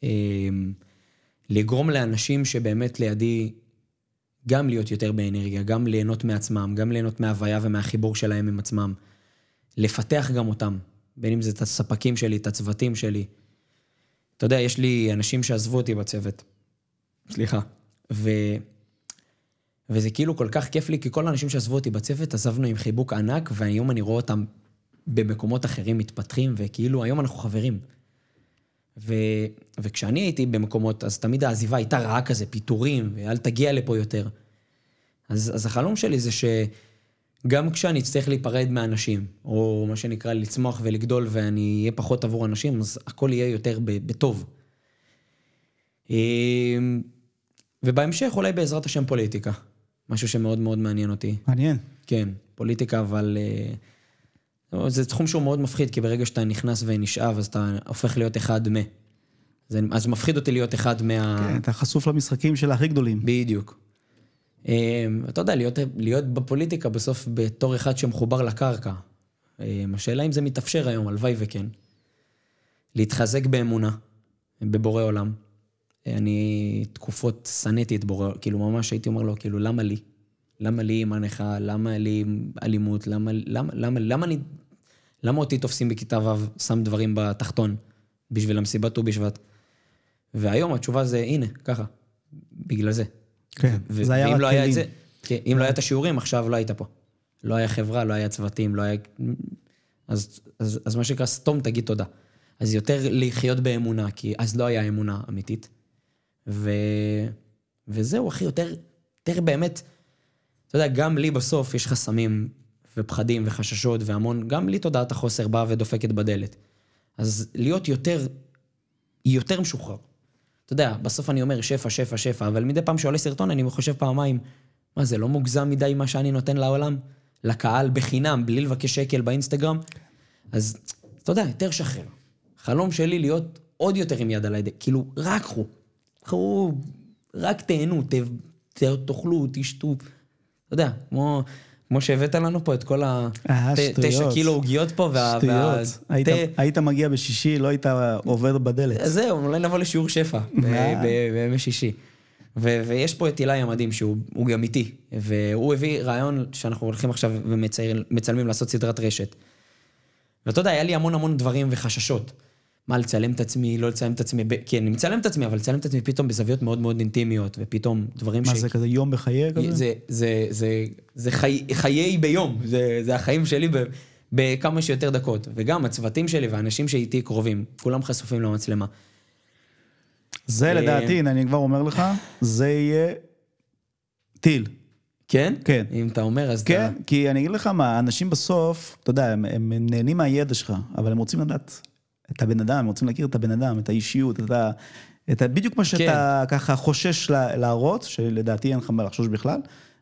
אמ, לגרום לאנשים שבאמת לידי גם להיות יותר באנרגיה, גם ליהנות מעצמם, גם ליהנות מההוויה ומהחיבור שלהם עם עצמם. לפתח גם אותם, בין אם זה את הספקים שלי, את הצוותים שלי. אתה יודע, יש לי אנשים שעזבו אותי בצוות. סליחה. ו... וזה כאילו כל כך כיף לי, כי כל האנשים שעזבו אותי בצוות, עזבנו עם חיבוק ענק, והיום אני רואה אותם במקומות אחרים מתפתחים, וכאילו היום אנחנו חברים. ו... וכשאני הייתי במקומות, אז תמיד העזיבה הייתה רעה כזה, פיטורים, ואל תגיע לפה יותר. אז, אז החלום שלי זה שגם כשאני אצטרך להיפרד מאנשים, או מה שנקרא לצמוח ולגדול, ואני אהיה פחות עבור אנשים, אז הכל יהיה יותר בטוב. אמ, ובהמשך אולי בעזרת השם פוליטיקה. משהו שמאוד מאוד מעניין אותי. מעניין. כן, פוליטיקה, אבל... אה, לא, זה תחום שהוא מאוד מפחיד, כי ברגע שאתה נכנס ונשאב, אז אתה הופך להיות אחד מ... זה, אז מפחיד אותי להיות אחד מה... כן, אתה חשוף למשחקים של הכי גדולים. בדיוק. אה, אתה יודע, להיות, להיות בפוליטיקה בסוף בתור אחד שמחובר לקרקע. אה, השאלה אם זה מתאפשר היום, הלוואי וכן. להתחזק באמונה, בבורא עולם. אני תקופות שנאתי את בורא, כאילו ממש הייתי אומר לו, כאילו, למה לי? למה לי עם הנכה? למה לי עם אלימות? למה, למה, למה, למה אני... למה אותי תופסים בכיתה ו', שם דברים בתחתון, בשביל המסיבת ט"ו בשבט? והיום התשובה זה, הנה, ככה, בגלל זה. כן, ו- זה היה רק לא היה כלים. זה, כן, אם לא היה את השיעורים, עכשיו לא היית פה. לא היה חברה, לא היה צוותים, לא היה... אז, אז, אז מה שנקרא, סתום, תגיד תודה. אז יותר לחיות באמונה, כי אז לא היה אמונה אמיתית. ו... וזהו, אחי, יותר, יותר באמת, אתה יודע, גם לי בסוף יש חסמים ופחדים וחששות והמון, גם לי תודעת החוסר באה ודופקת בדלת. אז להיות יותר, יותר משוחרר. אתה יודע, בסוף אני אומר שפע, שפע, שפע, אבל מדי פעם שעולה סרטון אני חושב פעמיים, מה זה לא מוגזם מדי מה שאני נותן לעולם? לקהל בחינם, בלי לבקש שקל באינסטגרם? אז אתה יודע, יותר שחרר. חלום שלי להיות עוד יותר עם יד על היד, כאילו, רק קחו. קחו, רק תהנו, ת, ת, תאכלו, תשתו. אתה יודע, כמו, כמו שהבאת לנו פה את כל ה... אה, ת- תשע שטויות. קילו עוגיות פה, וה... שטויות. היית- תה- היית מגיע בשישי, לא היית עובר בדלת. זהו, אולי נבוא לשיעור שפע בימי שישי. ו- ויש פה את אילי המדהים, שהוא הוא גם איתי, והוא הביא רעיון שאנחנו הולכים עכשיו ומצלמים לעשות סדרת רשת. ואתה יודע, היה לי המון המון דברים וחששות. מה, לצלם את עצמי, לא לצלם את עצמי, ב- כן, אני מצלם את עצמי, אבל לצלם את עצמי פתאום בזוויות מאוד מאוד אינטימיות, ופתאום דברים מה זה כזה יום בחיי כזה? זה, זה, זה, זה חי, חיי ביום, זה, זה החיים שלי ב, בכמה שיותר דקות. וגם הצוותים שלי והאנשים שאיתי קרובים, כולם חשופים למצלמה. זה אה, לדעתי, הנה, אני כבר אומר לך, זה יהיה טיל. כן? כן. אם אתה אומר, אז כן, כי אני אגיד לך מה, אנשים בסוף, אתה יודע, הם, הם נהנים מהידע שלך, אבל הם רוצים לדעת את הבן אדם, רוצים להכיר את הבן אדם, את האישיות, את ה... את ה בדיוק מה שאתה ככה חושש לה, להראות, שלדעתי אין לך מה לחשוש בכלל,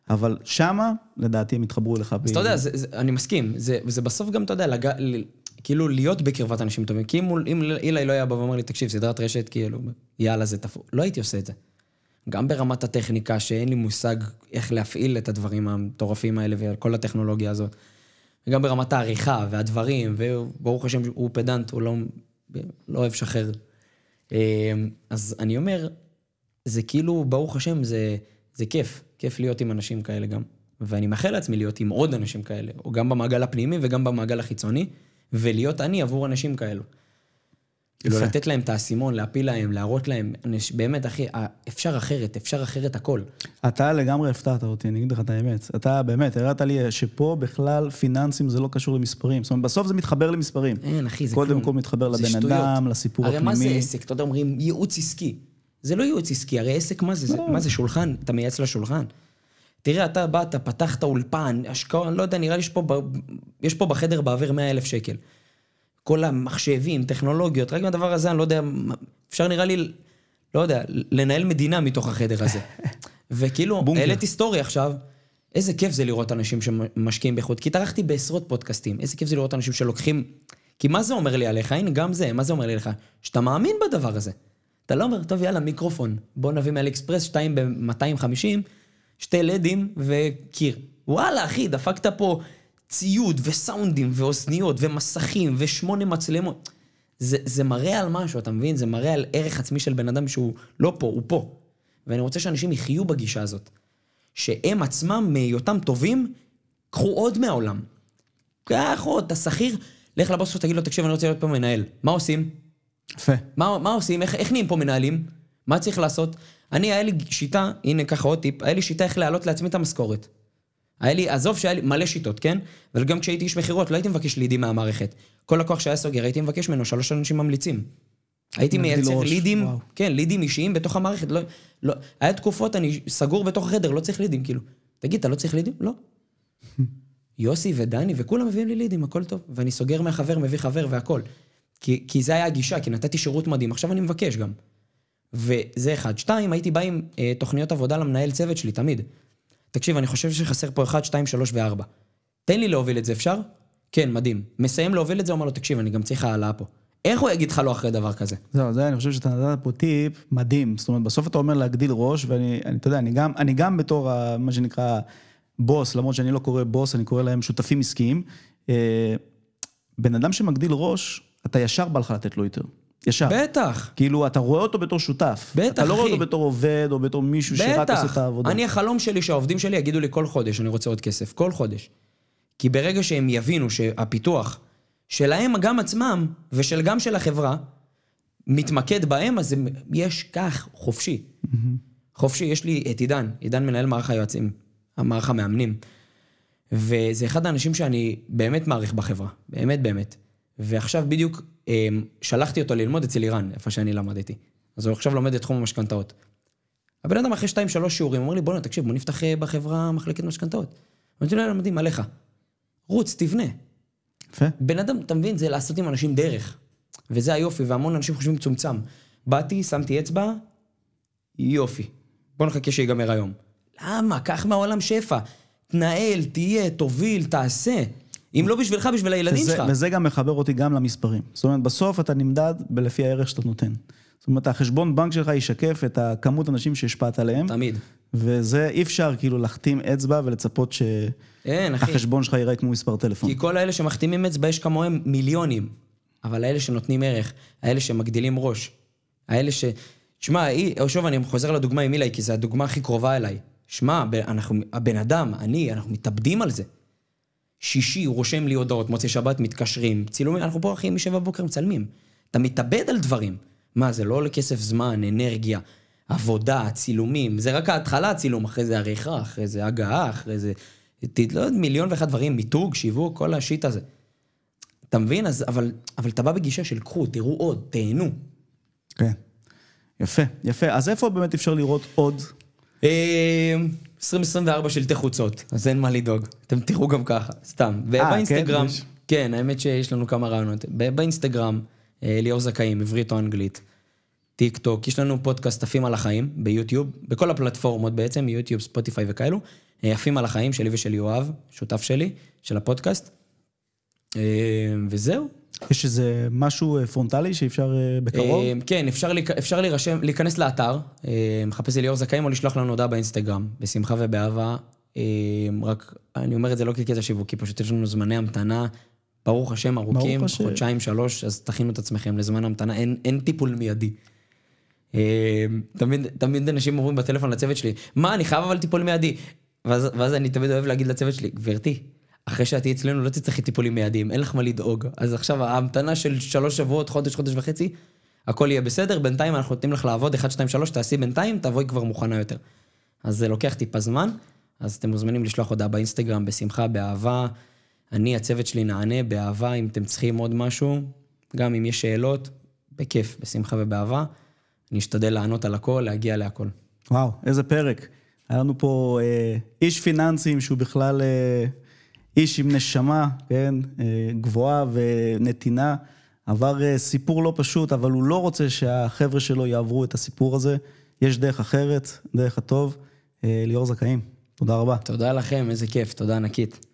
אבל שמה, לדעתי הם יתחברו אליך. אז אתה יודע, זה, זה, אני מסכים, זה, וזה בסוף גם, אתה יודע, לג... ל- כאילו להיות בקרבת אנשים טובים. כי אם, אם אילי לא היה בא ואומר לי, תקשיב, סדרת רשת, כאילו, יאללה, זה תפור. לא הייתי עושה את זה. גם ברמת הטכניקה, שאין לי מושג איך להפעיל את הדברים המטורפים האלה וכל הטכנולוגיה הזאת. וגם ברמת העריכה והדברים, וברוך השם, הוא פדנט, הוא לא, לא אוהב לשחרר. אה, אז אני אומר, זה כאילו, ברוך השם, זה, זה כיף. כיף להיות עם אנשים כאלה גם. ואני מאחל לעצמי להיות עם עוד אנשים כאלה, או גם במעגל הפנימי וגם במעגל החיצוני, ולהיות אני עבור אנשים כאלו. כאילו. לתת להם את האסימון, להפיל להם, להראות להם, באמת, אחי, אפשר אחרת, אפשר אחרת הכל. אתה לגמרי הפתעת אותי, אני אגיד לך את האמת. אתה באמת, הראת לי שפה בכלל פיננסים זה לא קשור למספרים. זאת אומרת, בסוף זה מתחבר למספרים. אין, אחי, זה קודם כלום. כל מתחבר זה לבן. אדם, לסיפור הרי מה זה הפנימי. עסק? אתה יודע, אומרים ייעוץ עסקי. זה לא ייעוץ עסקי, הרי עסק מה זה? זה- מה זה שולחן? אתה מייעץ לשולחן. תראה, אתה באת, פתחת אולפן, השקעה, לא יודע, נראה לי יש פה, ב- יש פה בחדר באוויר 100 אלף שקל. כל המחשבים, טכנולוגיות, רק מהדבר הזה, אני לא יודע, אפשר נראה לי, לא יודע, לנהל מדינה מתוך החדר הזה. וכאילו, בונקר. העליתי סטורי עכשיו, איזה כיף זה לראות אנשים שמשקיעים באיכות, כי התארחתי בעשרות פודקאסטים, איזה כיף זה לראות אנשים שלוקחים... כי מה זה אומר לי עליך? הנה, גם זה, מה זה אומר לי עליך? שאתה מאמין בדבר הזה. אתה לא אומר, טוב, יאללה, מיקרופון, בוא נביא מאלי אקספרס, שתיים ב-250, שתי לדים וקיר. וואלה, אחי, דפקת פה ציוד וסאונדים ואוזניות ומסכים ושמונה מצלמות. זה, זה מראה על משהו, אתה מבין? זה מראה על ערך עצמי של בן אדם שהוא לא פה, הוא פה. ואני רוצה שאנשים יחיו בגישה הזאת. שהם עצמם, מהיותם טובים, קחו עוד מהעולם. קח עוד, אתה שכיר, לך לבוס שלך, תגיד לו, תקשיב, אני רוצה להיות פה מנהל. מה עושים? יפה. מה, מה עושים? איך, איך נהיים פה מנהלים? מה צריך לעשות? אני, היה לי שיטה, הנה ככה עוד טיפ, היה לי שיטה איך להעלות לעצמי את המשכורת. היה לי, עזוב שהיה לי מלא שיטות, כן? אבל גם כשהייתי איש מכירות, לא הייתי מבקש לידים מהמערכת. כל לקוח שהיה סוגר, הייתי מבקש ממנו שלוש אנשים ממליצים. הייתי מייצר לידים, וואו. כן, לידים אישיים בתוך המערכת. לא, לא, היה תקופות, אני סגור בתוך החדר, לא צריך לידים, כאילו. תגיד, אתה לא צריך לידים? לא. יוסי ודני וכולם מביאים לי לידים, הכל טוב. ואני סוגר מהחבר, מביא חבר והכל. כי, כי זה היה הגישה, כי נתתי שירות מדהים, עכשיו אני מבקש גם. וזה אחד. שתיים, הייתי בא עם אה, תוכניות עבודה למנהל צוות שלי, תמיד. תקשיב, אני חושב שחסר פה אחד, שתיים, שלוש וארבע. תן לי להוביל את זה, אפשר? כן, מדהים. מסיים להוביל את זה, אומר לו, תקשיב, אני גם צריך העלאה פה. איך הוא יגיד לך לא אחרי דבר כזה? זהו, זה, אני חושב שאתה נתת פה טיפ מדהים. זאת אומרת, בסוף אתה אומר להגדיל ראש, ואני, אני, אתה יודע, אני גם, אני גם בתור, ה- מה שנקרא, בוס, למרות שאני לא קורא בוס, אני קורא להם שותפים עסקיים. אה, בן אדם שמגדיל ראש, אתה ישר בא לך לתת לו יותר. ישר. בטח. כאילו, אתה רואה אותו בתור שותף. בטח, אתה לא רואה אחי. אותו בתור עובד, או בתור מישהו שרק עושה את העבודה. אני, החלום שלי שהעובדים שלי יגידו לי כל חודש, אני רוצה עוד כסף. כל חודש. כי ברגע שהם יבינו שהפיתוח שלהם גם עצמם, ושל גם של החברה, מתמקד בהם, אז הם, יש כך, חופשי. חופשי, יש לי את עידן, עידן מנהל מערך היועצים, המערך המאמנים. וזה אחד האנשים שאני באמת מעריך בחברה, באמת באמת. ועכשיו בדיוק אה, שלחתי אותו ללמוד אצל איראן, איפה שאני למדתי. אז הוא עכשיו לומד את תחום המשכנתאות. הבן אדם אחרי שתיים, שלוש שיעורים, אומר לי, בוא'נה, תקשיב, בוא נפתח אה, בחברה מחלקת משכנתאות. אמרתי לו, "יאללה, מדהים, עליך. רוץ, תבנה. יפה. בן אדם, אתה מבין, זה לעשות עם אנשים דרך. וזה היופי, והמון אנשים חושבים מצומצם. באתי, שמתי אצבע, יופי. בוא נחכה שיגמר היום. למה? קח מהעולם שפע. תנהל, תהיה, תוביל, תעשה. אם לא בשבילך, בשביל הילדים שלך. וזה גם מחבר אותי גם למספרים. זאת אומרת, בסוף אתה נמדד לפי הערך שאתה נותן. זאת אומרת, החשבון בנק שלך ישקף את הכמות אנשים שהשפעת עליהם, תמיד. וזה אי אפשר כאילו להחתים אצבע ולצפות. שהחשבון שלך ייראה כמו מספר טלפון. כי כל האלה שמחתימים אצבע, יש כמוהם מיליונים. אבל האלה שנותנים ערך, האלה שמגדילים ראש, האלה ש... שמע, שוב, אני חוזר לדוגמה עם אילי, כי זו הדוגמה הכי קרובה אליי. שמע, אנחנו, הבן אדם, אני, אנחנו מתאבדים על זה. שישי, הוא רושם לי הודעות, מוצאי שבת, מתקשרים, צילומים, אנחנו פה, אחי, משבע בבוקר מצלמים. אתה מתאבד על דברים. מה, זה לא עולה כסף זמן, אנרגיה, עבודה, צילומים, זה רק ההתחלה הצילום, אחרי זה עריכה, אחרי זה הגעה, אחרי זה... לא יודע, מיליון ואחד דברים, מיתוג, שיווק, כל ה shit הזה. אתה מבין? אז, אבל, אבל אתה בא בגישה של קחו, תראו עוד, תהנו. כן. יפה, יפה. אז איפה באמת אפשר לראות עוד? אה, 2024 שלטי חוצות, אז אין מה לדאוג. אתם תראו גם ככה, סתם. כן? באינסטגרם, יש- כן, האמת שיש לנו כמה רעיונות. באינסטגרם, אה, אליאור זכאים, עברית או אנגלית. טיק טוק, יש לנו פודקאסט עפים על החיים ביוטיוב, בכל הפלטפורמות בעצם, יוטיוב, ספוטיפיי וכאלו. אה, עפים על החיים שלי ושל יואב, שותף שלי, של הפודקאסט. אה, וזהו. יש איזה משהו אה, פרונטלי שאפשר אה, בקרוב? אה, כן, אפשר, להירשם, להיכנס לאתר, מחפש ליאור זכאים, או לשלוח לנו הודעה באינסטגרם, בשמחה ובאהבה. אה, רק, אני אומר את זה לא כקטע שיווקי, פשוט יש לנו זמני המתנה, ברוך השם, ארוכים. חודשיים, שלוש, אז תכינו את עצמכם לזמן המתנה, אין, אין טיפול מיידי. תמיד, תמיד אנשים אומרים בטלפון לצוות שלי, מה, אני חייב אבל טיפול מיידי. ואז, ואז אני תמיד אוהב להגיד לצוות שלי, גברתי, אחרי שאת תהיי אצלנו לא תצטרכי טיפולים מיידיים, אין לך מה לדאוג. אז עכשיו ההמתנה של שלוש שבועות, חודש, חודש וחצי, הכל יהיה בסדר, בינתיים אנחנו נותנים לך לעבוד, 1, 2, 3, תעשי בינתיים, תבואי כבר מוכנה יותר. אז זה לוקח טיפה זמן, אז אתם מוזמנים לשלוח הודעה באינסטגרם, בשמחה, באהבה. אני, הצוות שלי נענה באהבה, אם אתם צריכים עוד משהו, גם אם יש שאלות, בכיף, בשמחה ובאהבה. אני אשתדל לענות על הכל, להגיע להכל. וואו, איזה פרק. היה לנו פה אה, איש פיננסים שהוא בכלל אה, איש עם נשמה, כן? אה, גבוהה ונתינה. עבר אה, סיפור לא פשוט, אבל הוא לא רוצה שהחבר'ה שלו יעברו את הסיפור הזה. יש דרך אחרת, דרך הטוב. אה, ליאור זכאים, תודה רבה. תודה לכם, איזה כיף, תודה ענקית.